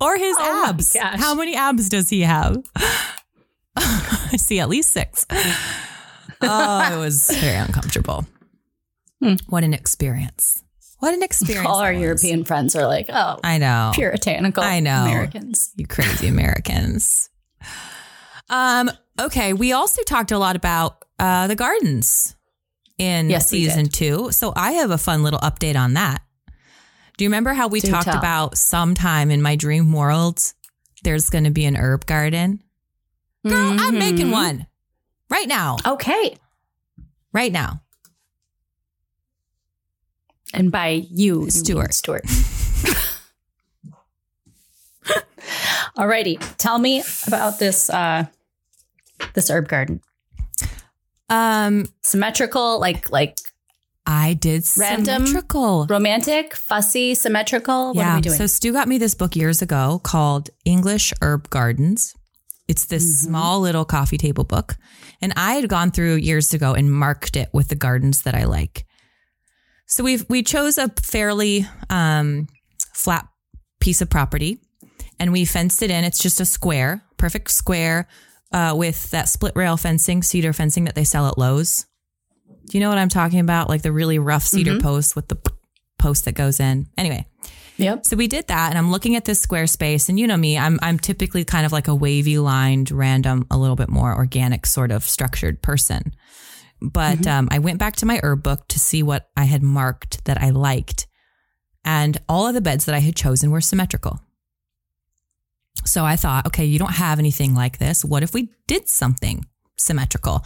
[SPEAKER 1] Or his
[SPEAKER 2] Oh
[SPEAKER 1] abs. How many abs does he have? I see at least six. Oh, it was very uncomfortable.
[SPEAKER 2] Hmm.
[SPEAKER 1] What an experience. What an experience.
[SPEAKER 2] All our. European friends are like, oh,
[SPEAKER 1] I know.
[SPEAKER 2] puritanical
[SPEAKER 1] I know.
[SPEAKER 2] Americans.
[SPEAKER 1] You crazy Americans. Um, okay. We also talked a lot about uh, the gardens in
[SPEAKER 2] Yes,
[SPEAKER 1] season two. So I have a fun little update on that. Do you remember how we
[SPEAKER 2] Do
[SPEAKER 1] talked
[SPEAKER 2] tell.
[SPEAKER 1] about sometime in my dream world, there's going to be an herb garden? Girl, I'm making one right now.
[SPEAKER 2] Okay.
[SPEAKER 1] Right now.
[SPEAKER 2] And by you, you
[SPEAKER 1] Stuart.
[SPEAKER 2] mean Stuart. Alrighty. Tell me about this uh this herb garden.
[SPEAKER 1] Um,
[SPEAKER 2] Symmetrical, like like
[SPEAKER 1] I did
[SPEAKER 2] Random?
[SPEAKER 1] symmetrical.
[SPEAKER 2] romantic, fussy, symmetrical. What
[SPEAKER 1] yeah.
[SPEAKER 2] are we doing?
[SPEAKER 1] So Stu got me this book years ago called English Herb Gardens. It's this
[SPEAKER 2] Mm-hmm.
[SPEAKER 1] small little coffee table book. And I had gone through years ago and marked it with the gardens that I like. So we've we chose a fairly um, flat piece of property and we fenced it in. It's just a square, perfect square, uh, with that split rail fencing, cedar fencing that they sell at Lowe's. Do you know what I'm talking about? Like the really rough cedar
[SPEAKER 2] Mhm.
[SPEAKER 1] post with the post that goes in. Anyway,
[SPEAKER 2] yep.
[SPEAKER 1] so we did that, and I'm looking at this square space, and you know me, I'm I'm typically kind of like a wavy lined, random, a little bit more organic sort of structured person. But um, I went back to my herb book to see what I had marked that I liked, and all of the beds that I had chosen were symmetrical. So I thought, okay, you don't have anything like this. What if we did something symmetrical?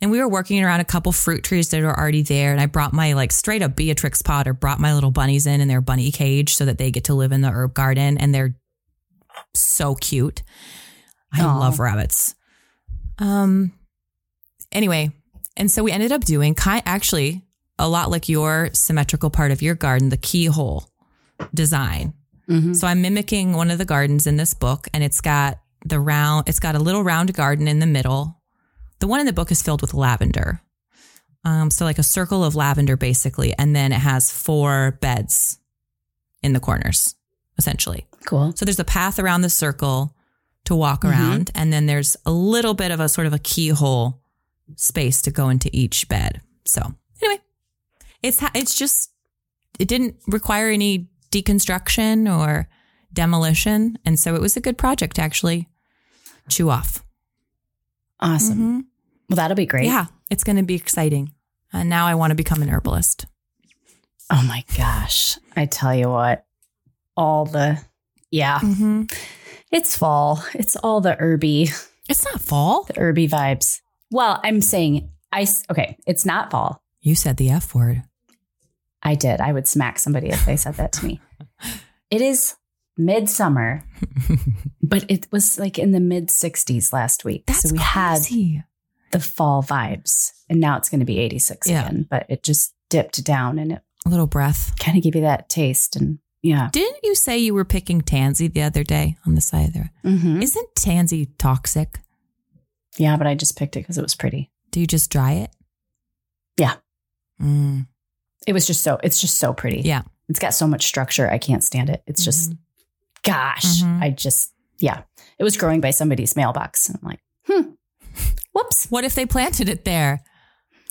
[SPEAKER 1] And we were working around a couple fruit trees that were already there. And I brought my like straight up Beatrix Potter brought my little bunnies in in their bunny cage so that they get to live in the herb garden. And they're so cute. I
[SPEAKER 2] Aw.
[SPEAKER 1] love rabbits. Um, anyway, and so we ended up doing kind actually a lot like your symmetrical part of your garden, the keyhole design.
[SPEAKER 2] Mhm.
[SPEAKER 1] So I'm mimicking one of the gardens in this book, and it's got the round, it's got a little round garden in the middle. The one in the book is filled with lavender. Um, so like a circle of lavender basically, and then it has four beds in the corners, essentially.
[SPEAKER 2] Cool.
[SPEAKER 1] So there's a path around the circle to walk around, and then there's a little bit of a sort of a keyhole space to go into each bed. So anyway, it's it's just it didn't require any deconstruction or demolition, and so it was a good project to actually chew off.
[SPEAKER 2] Awesome.
[SPEAKER 1] Mhm.
[SPEAKER 2] Well, that'll be great.
[SPEAKER 1] Yeah, it's going to be exciting. And now I want to become an herbalist.
[SPEAKER 2] Oh my gosh. I tell you what, all the, yeah,
[SPEAKER 1] Mm-hmm.
[SPEAKER 2] it's fall. It's all the herby,
[SPEAKER 1] It's not fall.
[SPEAKER 2] the herby vibes. Well, I'm saying, I, okay, it's not fall.
[SPEAKER 1] You said the F word.
[SPEAKER 2] I did. I would smack somebody if they said that to me. It is midsummer, but it was like in the mid 60s last week.
[SPEAKER 1] That's
[SPEAKER 2] so we
[SPEAKER 1] crazy.
[SPEAKER 2] had the fall vibes, and now it's going to be 86
[SPEAKER 1] Yeah.
[SPEAKER 2] again, but it just dipped down and it
[SPEAKER 1] a little breath.
[SPEAKER 2] kind of give you that taste. And yeah.
[SPEAKER 1] Didn't you say you were picking tansy the other day on the side there?
[SPEAKER 2] Mm-hmm.
[SPEAKER 1] Isn't tansy toxic?
[SPEAKER 2] Yeah, but I just picked it because it was pretty.
[SPEAKER 1] Do you just dry it?
[SPEAKER 2] Yeah.
[SPEAKER 1] Mm,
[SPEAKER 2] It was just so, it's just so pretty.
[SPEAKER 1] yeah.
[SPEAKER 2] It's got so much structure. I can't stand it. It's just,
[SPEAKER 1] Mhm.
[SPEAKER 2] gosh,
[SPEAKER 1] Mhm.
[SPEAKER 2] I just, yeah. It was growing by somebody's mailbox. And I'm like, hmm, whoops.
[SPEAKER 1] What if they planted it there?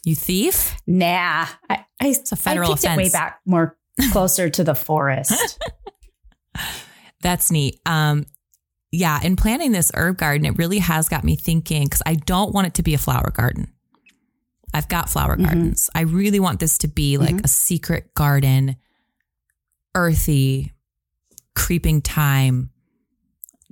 [SPEAKER 1] You thief?
[SPEAKER 2] Nah. I, I,
[SPEAKER 1] It's a federal
[SPEAKER 2] I picked it way back more closer to the forest.
[SPEAKER 1] That's neat. Um, yeah, in planning this herb garden, it really has got me thinking because I don't want it to be a flower garden. I've got flower
[SPEAKER 2] Mhm.
[SPEAKER 1] gardens. I really want this to be like
[SPEAKER 2] Mhm.
[SPEAKER 1] a secret garden, earthy, creeping thyme,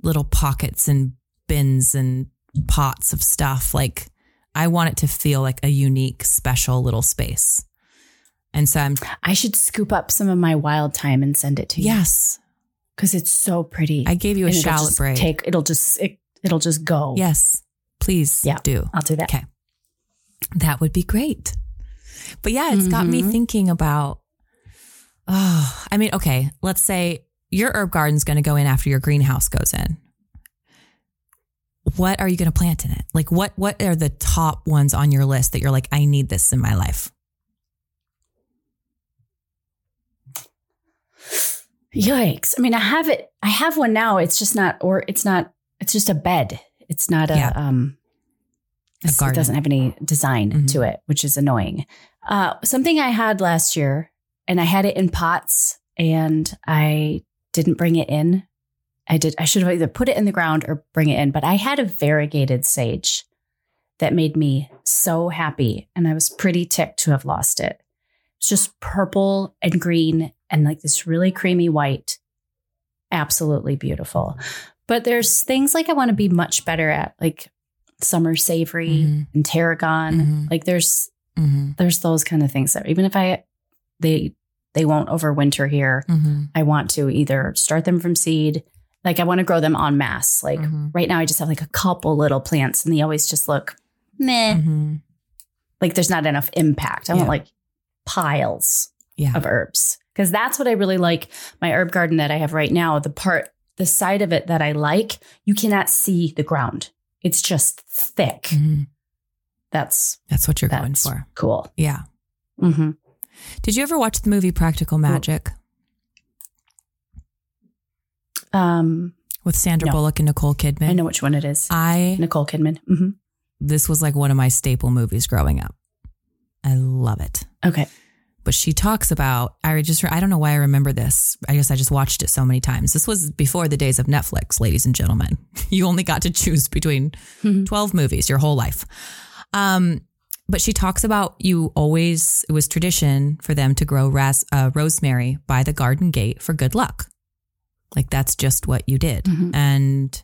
[SPEAKER 1] little pockets and bins and pots of stuff. Like, I want it to feel like a unique, special little space. And so I'm,
[SPEAKER 2] I should scoop up some of my wild thyme and send it to you.
[SPEAKER 1] yes,
[SPEAKER 2] Because it's so pretty.
[SPEAKER 1] I gave you a shallot braid.
[SPEAKER 2] Take, it'll just, it, it'll just go.
[SPEAKER 1] Yes, please
[SPEAKER 2] Yeah.
[SPEAKER 1] do.
[SPEAKER 2] I'll do that.
[SPEAKER 1] Okay. That would be great. But yeah, it's got me
[SPEAKER 2] Mhm.
[SPEAKER 1] thinking about, oh, I mean, okay, let's say your herb garden's going to go in after your greenhouse goes in. What are you going to plant in it? Like what what are the top ones on your list that you're like I need this in my life?
[SPEAKER 2] Yikes. I mean, I have it, I have one now. It's just not, or it's not, it's just a bed. It's not a,
[SPEAKER 1] Yeah.
[SPEAKER 2] um, it doesn't have any design
[SPEAKER 1] Mhm.
[SPEAKER 2] to it, which is annoying. Uh, something I had last year, and I had it in pots, and I didn't bring it in. I did. I should have either put it in the ground or bring it in. But I had a variegated sage that made me so happy, and I was pretty ticked to have lost it. It's just purple and green and like this really creamy white. Absolutely beautiful. But there's things like I want to be much better at, like summer savory
[SPEAKER 1] Mhm.
[SPEAKER 2] and tarragon.
[SPEAKER 1] Mhm.
[SPEAKER 2] Like there's
[SPEAKER 1] Mm-hmm.
[SPEAKER 2] there's those kind of things that even if I they they won't overwinter here,
[SPEAKER 1] Mm-hmm.
[SPEAKER 2] I want to either start them from seed. Like I want to grow them en masse. Like
[SPEAKER 1] Mhm.
[SPEAKER 2] right now I just have like a couple little plants and they always just look meh.
[SPEAKER 1] Mm-hmm.
[SPEAKER 2] Like there's not enough impact. I
[SPEAKER 1] Yeah.
[SPEAKER 2] want like piles
[SPEAKER 1] Yeah.
[SPEAKER 2] of herbs. Because that's what I really like. My herb garden that I have right now, the part, the side of it that I like, you cannot see the ground. It's just thick.
[SPEAKER 1] Mhm.
[SPEAKER 2] That's
[SPEAKER 1] That's what you're going for.
[SPEAKER 2] cool.
[SPEAKER 1] Yeah.
[SPEAKER 2] hmm
[SPEAKER 1] Did you ever watch the movie Practical Magic
[SPEAKER 2] Um,
[SPEAKER 1] with Sandra
[SPEAKER 2] No.
[SPEAKER 1] Bullock and Nicole Kidman?
[SPEAKER 2] I know which one it is.
[SPEAKER 1] I
[SPEAKER 2] Nicole Kidman. hmm
[SPEAKER 1] this was like one of my staple movies growing up. I love it.
[SPEAKER 2] Okay.
[SPEAKER 1] But she talks about I just I don't know why I remember this. I guess I just watched it so many times. This was before the days of Netflix, ladies and gentlemen. You only got to choose between
[SPEAKER 2] Mhm.
[SPEAKER 1] 12 movies your whole life. Um but she talks about you always it was tradition for them to grow ras, uh, rosemary by the garden gate for good luck. Like that's just what you did.
[SPEAKER 2] Mhm.
[SPEAKER 1] And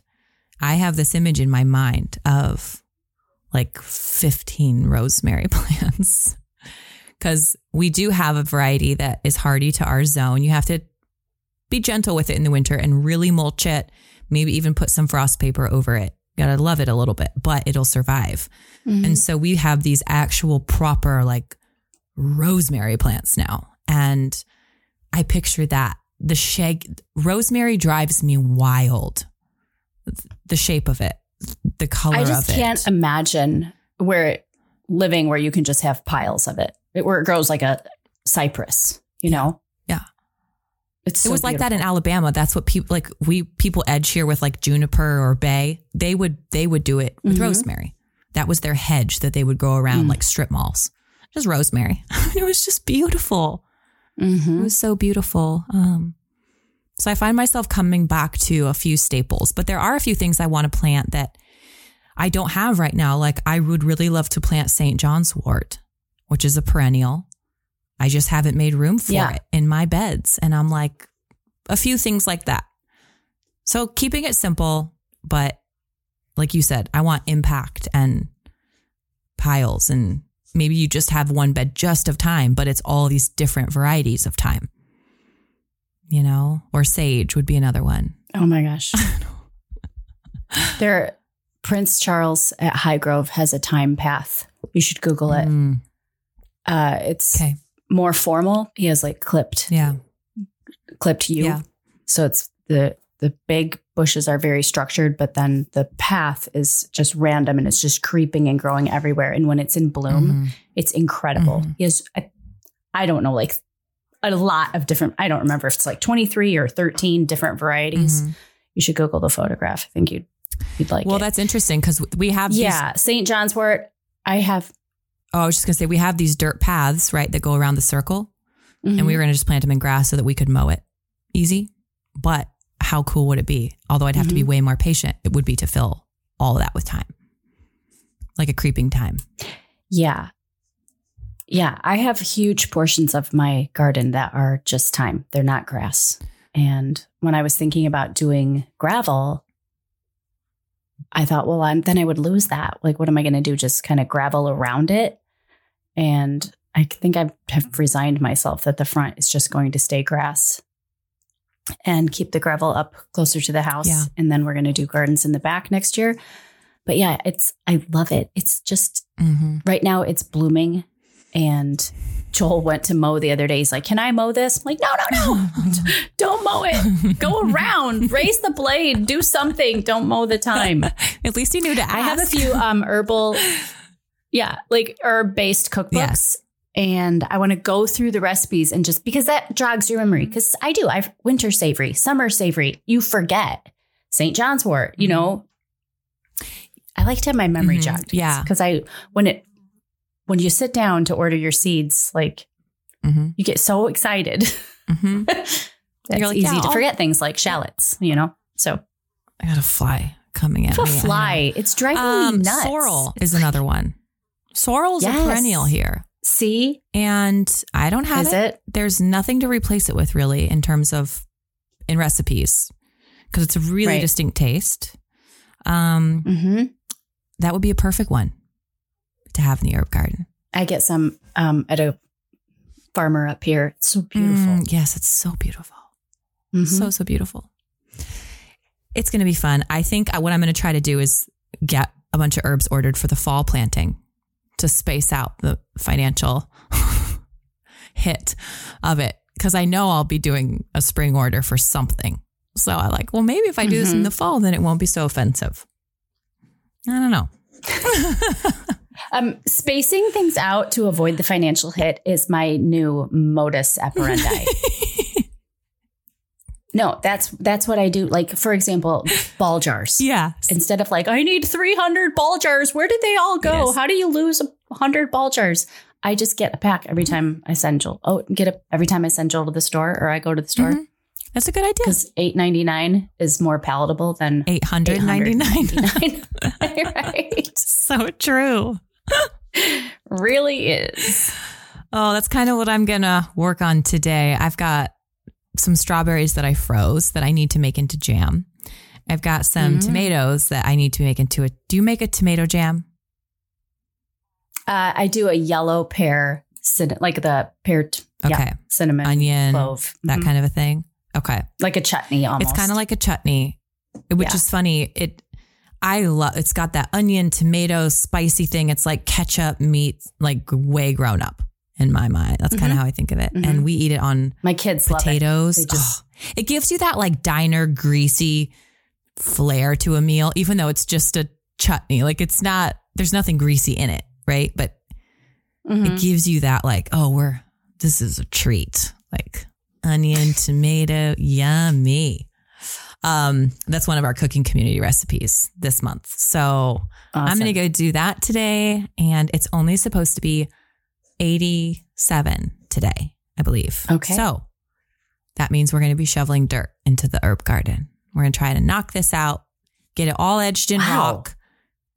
[SPEAKER 1] I have this image in my mind of like 15 rosemary plants because we do have a variety that is hardy to our zone. You have to be gentle with it in the winter and really mulch it, maybe even put some frost paper over it. You gotta love it a little bit, but it'll survive.
[SPEAKER 2] Mhm.
[SPEAKER 1] And so we have these actual proper like rosemary plants now. And I picture that. The shag rosemary drives me wild. The shape of it, the color
[SPEAKER 2] I just can't imagine where living where you can just have piles of it, it where it grows like a cypress, you know?
[SPEAKER 1] Yeah.
[SPEAKER 2] It's
[SPEAKER 1] it
[SPEAKER 2] so
[SPEAKER 1] was like that in. Alabama. That's what people like we people edge here with like juniper or bay. They would they would do it with
[SPEAKER 2] Mhm.
[SPEAKER 1] rosemary. That was their hedge that they would go around
[SPEAKER 2] Mm.
[SPEAKER 1] like strip malls. Just rosemary. it was just beautiful. It
[SPEAKER 2] Mhm.
[SPEAKER 1] was so beautiful. Um, so I find myself coming back to a few staples, but there are a few things I want to plant that I don't have right now. Like I would really love to plant St. John's wort, which is a perennial. I just haven't made room for
[SPEAKER 2] Yeah.
[SPEAKER 1] it in my beds. And I'm like, a few things like that. So keeping it simple, but like you said, I want impact and piles and maybe you just have one bed just of thyme, but it's all these different varieties of thyme. you know, or sage would be another one.
[SPEAKER 2] Oh my gosh. there, Prince Charles at Highgrove has a thyme path. You should Google it.
[SPEAKER 1] Mm,
[SPEAKER 2] Uh, it's
[SPEAKER 1] okay.
[SPEAKER 2] more formal. He has like clipped,
[SPEAKER 1] Yeah.
[SPEAKER 2] clipped you.
[SPEAKER 1] Yeah.
[SPEAKER 2] So it's the the big bushes are very structured, but then the path is just random and it's just creeping and growing everywhere. And when it's in bloom,
[SPEAKER 1] Mhm.
[SPEAKER 2] it's incredible.
[SPEAKER 1] Mhm.
[SPEAKER 2] He has, I, I don't know, like a lot of different. I don't remember if it's like twenty three or thirteen different varieties.
[SPEAKER 1] Mhm.
[SPEAKER 2] You should Google the photograph. I think you'd you'd like
[SPEAKER 1] Well,
[SPEAKER 2] it.
[SPEAKER 1] that's interesting because we have these
[SPEAKER 2] yeah, St. John's Wort. I have,
[SPEAKER 1] Oh, I was just gonna say we have these dirt paths, right, that go around the circle, and we
[SPEAKER 2] Mhm.
[SPEAKER 1] were gonna just plant them in grass so that we could mow it easy. But how cool would it be? Although I'd have to be
[SPEAKER 2] Mm-hmm.
[SPEAKER 1] way more patient. It would be to fill all of that with thyme, like a creeping thyme.
[SPEAKER 2] Yeah. Yeah. I have huge portions of my garden that are just thyme, They're not grass. And when I was thinking about doing gravel, I thought, well, I'm, then I would lose that. Like, what am I going to do? Just kind of gravel around it. And I think I have resigned myself that the front is just going to stay grass and keep the gravel up closer to the house.
[SPEAKER 1] Yeah.
[SPEAKER 2] And then we're going to do gardens in the back next year. But yeah, it's, I love it. It's just,
[SPEAKER 1] Mm-hmm.
[SPEAKER 2] right now it's blooming and Joel went to mow the other day. He's like, Can I mow this? I'm like, No, no, no. Don't mow it. Go around, raise the blade, do something. Don't mow the thyme.
[SPEAKER 1] At least you knew to ask.
[SPEAKER 2] I have a few um herbal, yeah, like herb based cookbooks.
[SPEAKER 1] Yes.
[SPEAKER 2] And I want to go through the recipes and just because that jogs your memory. Because I do. I've winter savory, summer savory. You forget St. John's wort, you know. I like to have my memory
[SPEAKER 1] Mhm.
[SPEAKER 2] jogged.
[SPEAKER 1] Yeah.
[SPEAKER 2] Because I when it when you sit down to order your seeds, like
[SPEAKER 1] Mm-hmm.
[SPEAKER 2] you get so excited.
[SPEAKER 1] Mm-hmm.
[SPEAKER 2] It's
[SPEAKER 1] You're like,
[SPEAKER 2] easy
[SPEAKER 1] yeah,
[SPEAKER 2] to
[SPEAKER 1] I'll-
[SPEAKER 2] forget things like shallots, you know. So
[SPEAKER 1] I got a fly coming at
[SPEAKER 2] a
[SPEAKER 1] me. I
[SPEAKER 2] fly. It's driving
[SPEAKER 1] Um,
[SPEAKER 2] me nuts.
[SPEAKER 1] sorrel is another one. Sorrel's
[SPEAKER 2] Yes.
[SPEAKER 1] a perennial here.
[SPEAKER 2] See,
[SPEAKER 1] And I don't have
[SPEAKER 2] is
[SPEAKER 1] it.
[SPEAKER 2] it?
[SPEAKER 1] There's nothing to replace it with really in terms of in recipes because it's a really
[SPEAKER 2] Right.
[SPEAKER 1] distinct taste. Um,
[SPEAKER 2] Mm-hmm.
[SPEAKER 1] that would be a perfect one to have in the herb garden.
[SPEAKER 2] I get some um, at a farmer up here. It's so beautiful.
[SPEAKER 1] Mm, yes, it's so beautiful.
[SPEAKER 2] Mhm.
[SPEAKER 1] So, so beautiful. It's going to be fun. I think what I'm going to try to do is get a bunch of herbs ordered for the fall planting to space out the financial hit of it. Cause I know I'll be doing a spring order for something. So I like, well, maybe if I do this in
[SPEAKER 2] Mhm.
[SPEAKER 1] the fall, then it won't be so offensive. I don't know.
[SPEAKER 2] Um, spacing things out to avoid the financial hit is my new modus operandi. no, that's that's what I do. Like for example, ball jars.
[SPEAKER 1] Yeah.
[SPEAKER 2] Instead of like, I need 300 ball jars. Where did they all go?
[SPEAKER 1] Yes.
[SPEAKER 2] How do you lose 100 ball jars? I just get a pack every time I send Joel. Oh, get a every time I send Joel to the store or I go to the store
[SPEAKER 1] Mhm. That's a good idea.
[SPEAKER 2] because eight ninety nine is more palatable than
[SPEAKER 1] 899.
[SPEAKER 2] 899. right?
[SPEAKER 1] so true.
[SPEAKER 2] Really is.
[SPEAKER 1] Oh, that's kind of what I'm going to work on today. I've got some strawberries that I froze that I need to make into jam. I've got some
[SPEAKER 2] Mm.
[SPEAKER 1] tomatoes that I need to make into a. Do you make a tomato jam?
[SPEAKER 2] Uh, I do a yellow pear, like the pear, t- yeah,
[SPEAKER 1] Okay.
[SPEAKER 2] cinnamon,
[SPEAKER 1] Onion,
[SPEAKER 2] clove,
[SPEAKER 1] that
[SPEAKER 2] Mhm.
[SPEAKER 1] kind of a thing. Okay.
[SPEAKER 2] like a chutney almost.
[SPEAKER 1] It's kind of like a chutney, which
[SPEAKER 2] Yeah.
[SPEAKER 1] is funny. It, I love. It's got that onion, tomato, spicy thing. It's like ketchup meat, like way grown up in my mind. That's kind of how I think of it.
[SPEAKER 2] Mhm.
[SPEAKER 1] And we eat it on
[SPEAKER 2] my kids love it.
[SPEAKER 1] potatoes.
[SPEAKER 2] Just-
[SPEAKER 1] Oh, it gives you that like diner greasy flair to a meal, even though it's just a chutney. Like it's not. There's nothing greasy in it, right? But
[SPEAKER 2] Mhm.
[SPEAKER 1] it gives you that like, oh, we're this is a treat. Like onion, tomato, yummy. Um, that's one of our cooking community recipes this month. So I'm gonna go do that today, and it's only supposed to be 87 today, I believe.
[SPEAKER 2] Okay.
[SPEAKER 1] So that means we're gonna be shoveling dirt into the herb garden. We're gonna try to knock this out, get it all edged in
[SPEAKER 2] Wow.
[SPEAKER 1] rock,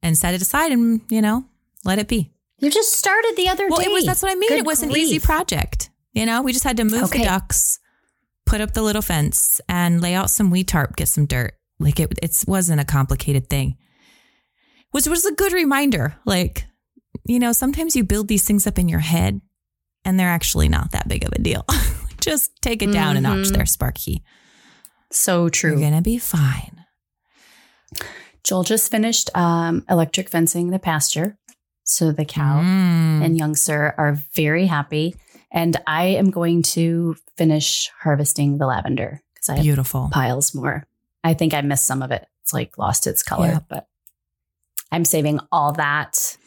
[SPEAKER 1] and set it aside, and you know, let it be.
[SPEAKER 2] You just started the other
[SPEAKER 1] Well,
[SPEAKER 2] day.
[SPEAKER 1] it was that's what I mean.
[SPEAKER 2] Good
[SPEAKER 1] it was an easy project. You know, we just had to move
[SPEAKER 2] Okay.
[SPEAKER 1] the ducks, put up the little fence, and lay out some weed tarp, get some dirt. Like it, it wasn't a complicated thing. Which was a good reminder. Like, you know, sometimes you build these things up in your head, and they're actually not that big of a deal. Just take it down a notch there, Sparky.
[SPEAKER 2] So
[SPEAKER 1] You're
[SPEAKER 2] true.
[SPEAKER 1] going to be fine.
[SPEAKER 2] Joel just finished um, electric fencing the pasture. So the cow
[SPEAKER 1] Mm.
[SPEAKER 2] and young sir are very happy. And I am going to finish harvesting the lavender because I have
[SPEAKER 1] Beautiful.
[SPEAKER 2] piles more. I think I missed some of it. It's like lost its color,
[SPEAKER 1] Yeah.
[SPEAKER 2] but I'm saving all that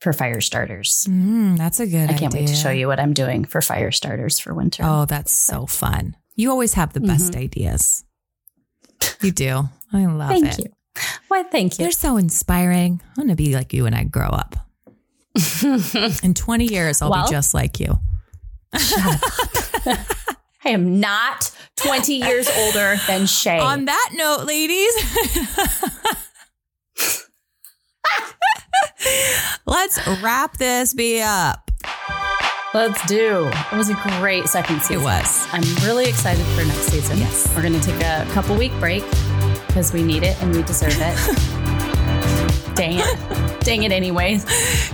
[SPEAKER 2] for fire starters.
[SPEAKER 1] Mm, that's a good
[SPEAKER 2] I can't wait to show you what I'm doing for fire starters for winter.
[SPEAKER 1] Oh, that's so fun. You always have the best ideas. You do. I love
[SPEAKER 2] thank
[SPEAKER 1] it.
[SPEAKER 2] Thank you. Why, thank you.
[SPEAKER 1] You're so inspiring. I'm to be like you when I grow up. In 20 years, I'll
[SPEAKER 2] Well-
[SPEAKER 1] be just like you.
[SPEAKER 2] I am not 20 years older than Shay.
[SPEAKER 1] On that note, ladies, let's wrap this be up.
[SPEAKER 2] Let's do. It was a great second season.
[SPEAKER 1] It was.
[SPEAKER 2] I'm really excited for next season.
[SPEAKER 1] Yes.
[SPEAKER 2] We're going to take a couple week break because we need it and we deserve it. Dang it. Dang it, anyways.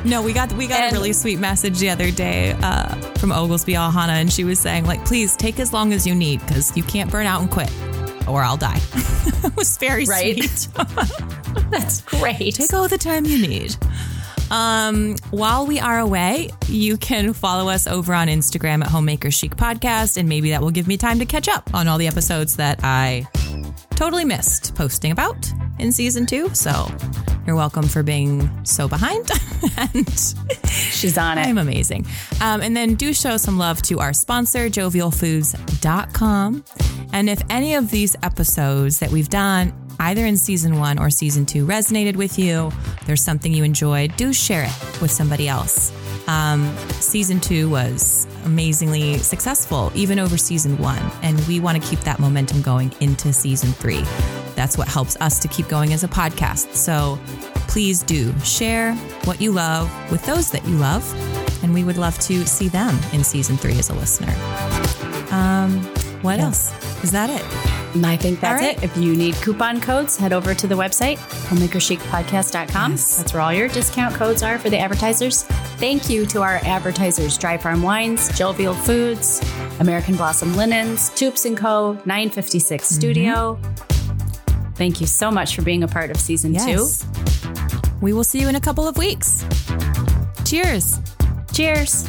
[SPEAKER 1] No, we got we got
[SPEAKER 2] And-
[SPEAKER 1] a really sweet message the other day uh, from Oglesby Alhana, and she was saying like, please take as long as you need because you can't burn out and quit, or I'll die. it was very
[SPEAKER 2] Right?
[SPEAKER 1] sweet.
[SPEAKER 2] That's great.
[SPEAKER 1] Take all the time you need. Um, while we are away, you can follow us over on Instagram at Homemaker Chic Podcast, and maybe that will give me time to catch up on all the episodes that I totally missed posting about in season two. So you're welcome for being so behind. and
[SPEAKER 2] She's on it.
[SPEAKER 1] I'm amazing. Um, and then do show some love to our sponsor, jovialfoods.com. And if any of these episodes that we've done, either in season one or season two, resonated with you, there's something you enjoyed, do share it with somebody else. Um, season two was amazingly successful, even over season one. And we want to keep that momentum going into season three. That's what helps us to keep going as a podcast. So please do share what you love with those that you love. And we would love to see them in season three as a listener. Um, what else? Is that it?
[SPEAKER 2] And I think that's
[SPEAKER 1] right.
[SPEAKER 2] it. If you need coupon codes, head over to the website, homemakerchicpodcast.com.
[SPEAKER 1] Yes.
[SPEAKER 2] That's where all your discount codes are for the advertisers. Thank you to our advertisers, Dry Farm Wines, Jovial Foods, American Blossom Linens, Toups & Co., 956 mm-hmm. Studio. Thank you so much for being a part of season
[SPEAKER 1] Yes. We will see you in a couple of weeks. Cheers.
[SPEAKER 2] two. Cheers.